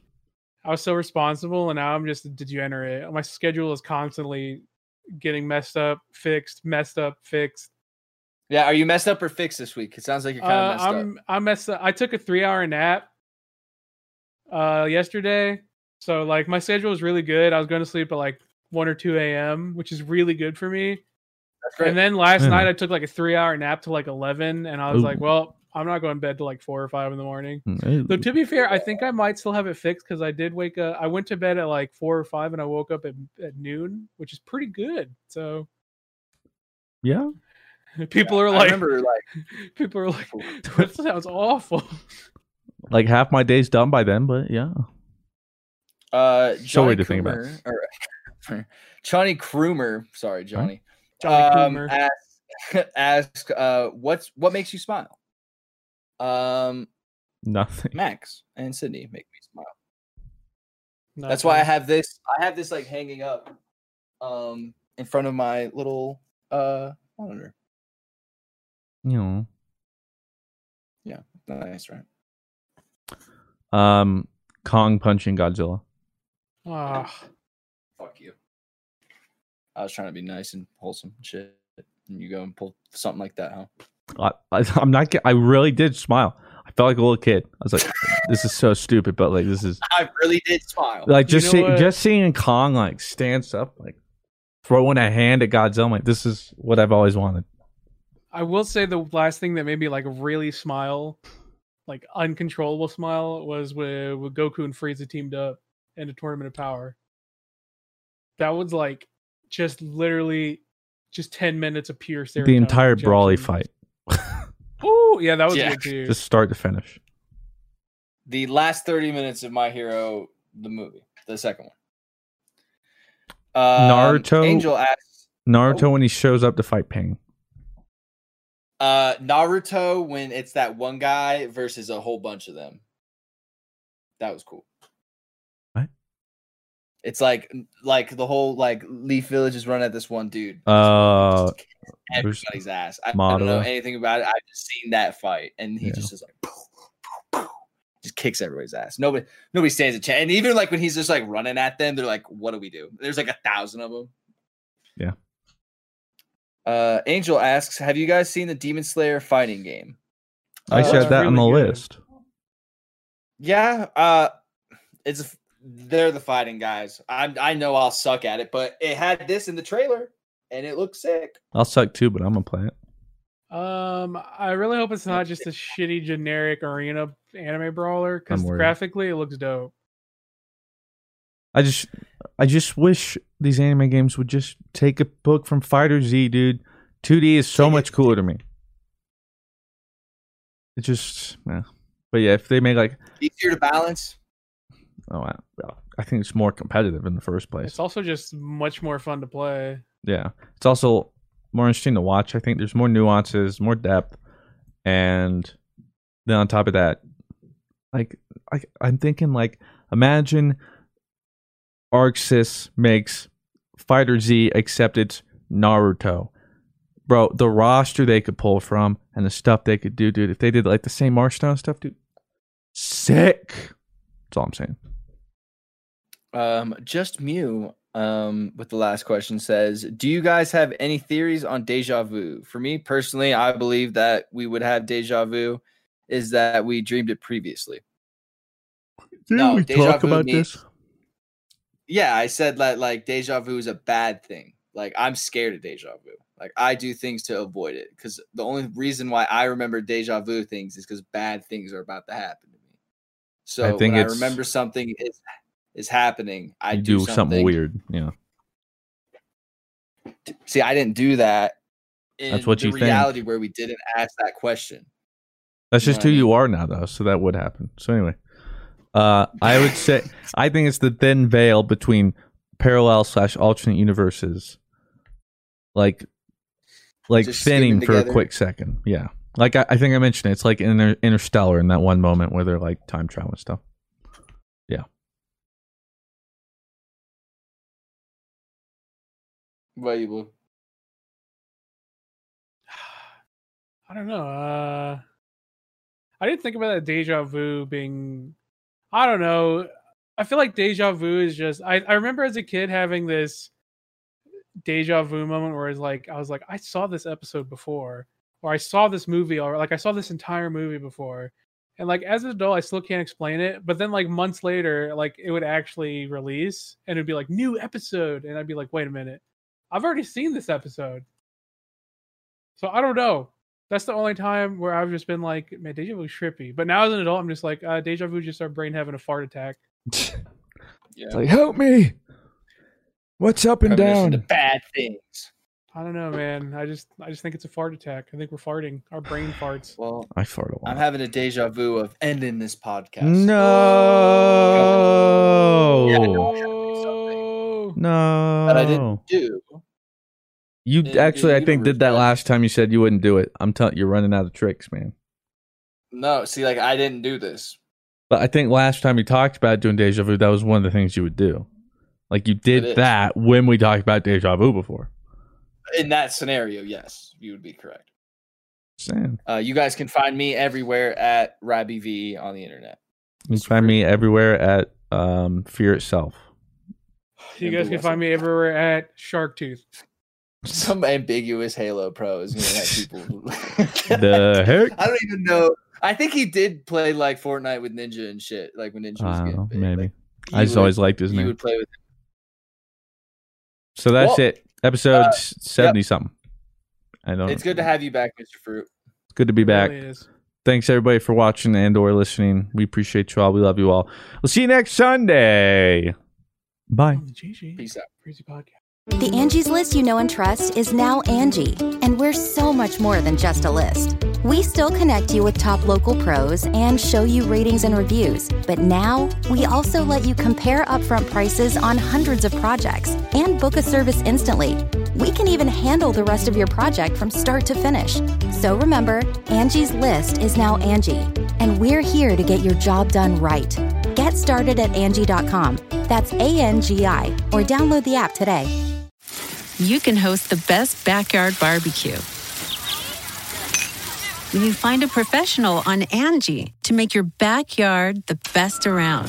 I was so responsible, and now I'm just a degenerate. My schedule is constantly getting messed up, fixed, messed up, fixed. Yeah, are you messed up or fixed this week? It sounds like you're kind of Uh, messed up. I'm I'm messed up. I took a three hour nap uh yesterday. So like my schedule was really good. I was going to sleep at like one or two AM, which is really good for me. That's great. And then last Yeah. night I took like a three hour nap to like eleven and I was like, well, I'm not going to bed till like four or five in the morning. Mm, Though it- to be fair, I think I might still have it fixed because I did wake up. I went to bed at like four or five, and I woke up at, at noon, which is pretty good. So Yeah, people are I like, remember like people are like, that sounds awful. like half my day's done by then, but yeah. Uh, So Johnny weird to think about. Crumer- or- Johnny Krumer, sorry, Johnny. Johnny um, Coomer. ask, ask, uh, what's what makes you smile? Um, Nothing. Max and Sydney make me smile. Not That's why I have this. I have this like hanging up, um, in front of my little uh monitor. You know. Yeah, Nice, right? Um, Kong punching Godzilla. Ah, Fuck you. I was trying to be nice and wholesome and shit, and you go and pull something like that, huh? I, I, I'm not. I really did smile. I felt like a little kid. I was like, "This is so stupid," but like, this is I really did smile. like You just know see, just seeing Kong like stands up, like throwing a hand at Godzilla. I'm like, this is what I've always wanted. I will say the last thing that made me like really smile, like uncontrollable smile, was when, when Goku and Frieza teamed up in a tournament of power. That was like just literally just ten minutes of pure the entire Broly fight, Oh yeah, that was Yeah. good too. just start to finish. the last 30 minutes of My Hero, the movie, the second one. Um, Naruto- Angel asks, Naruto Oh. when he shows up to fight Pain. uh, Naruto when it's that one guy versus a whole bunch of them. That was cool. What? It's like like the whole like Leaf Village is run at this one dude. Uh, everybody's ass. I, I don't know anything about it. I've just seen that fight, and he Yeah. just is like poof, poof, poof, just kicks everybody's ass. Nobody nobody stands a chance. And even like when he's just like running at them, they're like, "What do we do?" There's like a thousand of them. Yeah. Uh, Angel asks, "Have you guys seen the Demon Slayer fighting game?" I Uh, said that on the good. list. Yeah, uh it's they're the fighting guys. I I know I'll suck at it, but it had this in the trailer and it looks sick. I'll suck too, but I'm gonna play it. Um, I really hope it's not just a shitty generic arena anime brawler because graphically it looks dope. I just, I just wish these anime games would just take a book from FighterZ, dude. 2D is so much cooler to me. It just, yeah. But yeah, if they make like, Easier to balance. Oh, I, I think it's more competitive in the first place. It's also just much more fun to play. Yeah, it's also more interesting to watch. I think there's more nuances, more depth, and then on top of that, like I, I'm thinking like imagine ArcSys makes FighterZ except it's Naruto. Bro, the roster they could pull from and the stuff they could do, dude. If they did like the same Marshtown stuff, dude, sick. That's all I'm saying. Um, just Mew um, with the last question says, "Do you guys have any theories on deja vu?" For me personally, I believe that we would have deja vu is that we dreamed it previously. Didn't No, we deja talk vu about means- this? Yeah, I said that like deja vu is a bad thing. Like I'm scared of deja vu. Like I do things to avoid it because the only reason why I remember deja vu things is because bad things are about to happen to me. So I think I remember something is is happening, I You do, do something weird. Yeah. See, I didn't do that. In That's what the you think. reality where we didn't ask that question. That's You know just who I mean? you are now, though. So that would happen. So anyway, uh, I would say I think it's the thin veil between parallel slash alternate universes, like like Just thinning skimming for a quick second. Yeah, like I, I think I mentioned it. It's like Inter- Interstellar in that one moment where they're like time travel and stuff. Yeah, What you Blue? I don't know. Uh, I didn't think about that deja vu being. I don't know. I feel like deja vu is just. I, I remember as a kid having this deja vu moment where it's like I was like I saw this episode before, or I saw this movie, or like I saw this entire movie before, and like as an adult I still can't explain it. But then like months later, like it would actually release, and it'd be like new episode, and I'd be like, wait a minute, I've already seen this episode. So I don't know. That's the only time where I've just been like, man, deja vu trippy. But now as an adult, I'm just like, uh, deja vu just our brain having a fart attack. Yeah. It's like help me. What's up and Premonition to down? bad things. I don't know, man. I just I just think it's a fart attack. I think we're farting. Our brain farts. Well, I fart a lot. I'm having a deja vu of ending this podcast. no, Yeah, Oh, no. That I didn't do. You actually, I think, did that last time. You said you wouldn't do it. I'm telling you're running out of tricks, man. No, see, like I didn't do this. But I think last time you talked about doing deja vu, that was one of the things you would do. Like you did that when we talked about deja vu before. In that scenario, yes, you would be correct. Saying. Uh, you guys can find me everywhere at Rabby V on the internet. You can find me everywhere at um, Fear Itself. You guys can find me everywhere at Shark Tooth. Some ambiguous Halo Pro is gonna have people. The heck? I don't even know. I think he did play like Fortnite with Ninja and shit. Like when Ninja was I getting know, big. maybe. Like, I just would- always liked his You name. would play with. So that's Well, it. Episode uh, seventy something. I don't. It's good to have you back, Mr. Fruit. It's good to be back. Really is. Thanks everybody for watching and or listening. We appreciate you all. We love you all. We'll see you next Sunday. Bye. GG. Peace out. Crazy podcast. The Angie's list you know and trust is now Angie, and we're so much more than just a list. We still connect you with top local pros and show you ratings and reviews, but now we also let you compare upfront prices on hundreds of projects and book a service instantly. We can even handle the rest of your project from start to finish. So remember, Angie's list is now Angie, and we're here to get your job done right. Get started at Angie.com. That's A N G I, or download the app today. you can host the best backyard barbecue. When you find a professional on Angie to make your backyard the best around.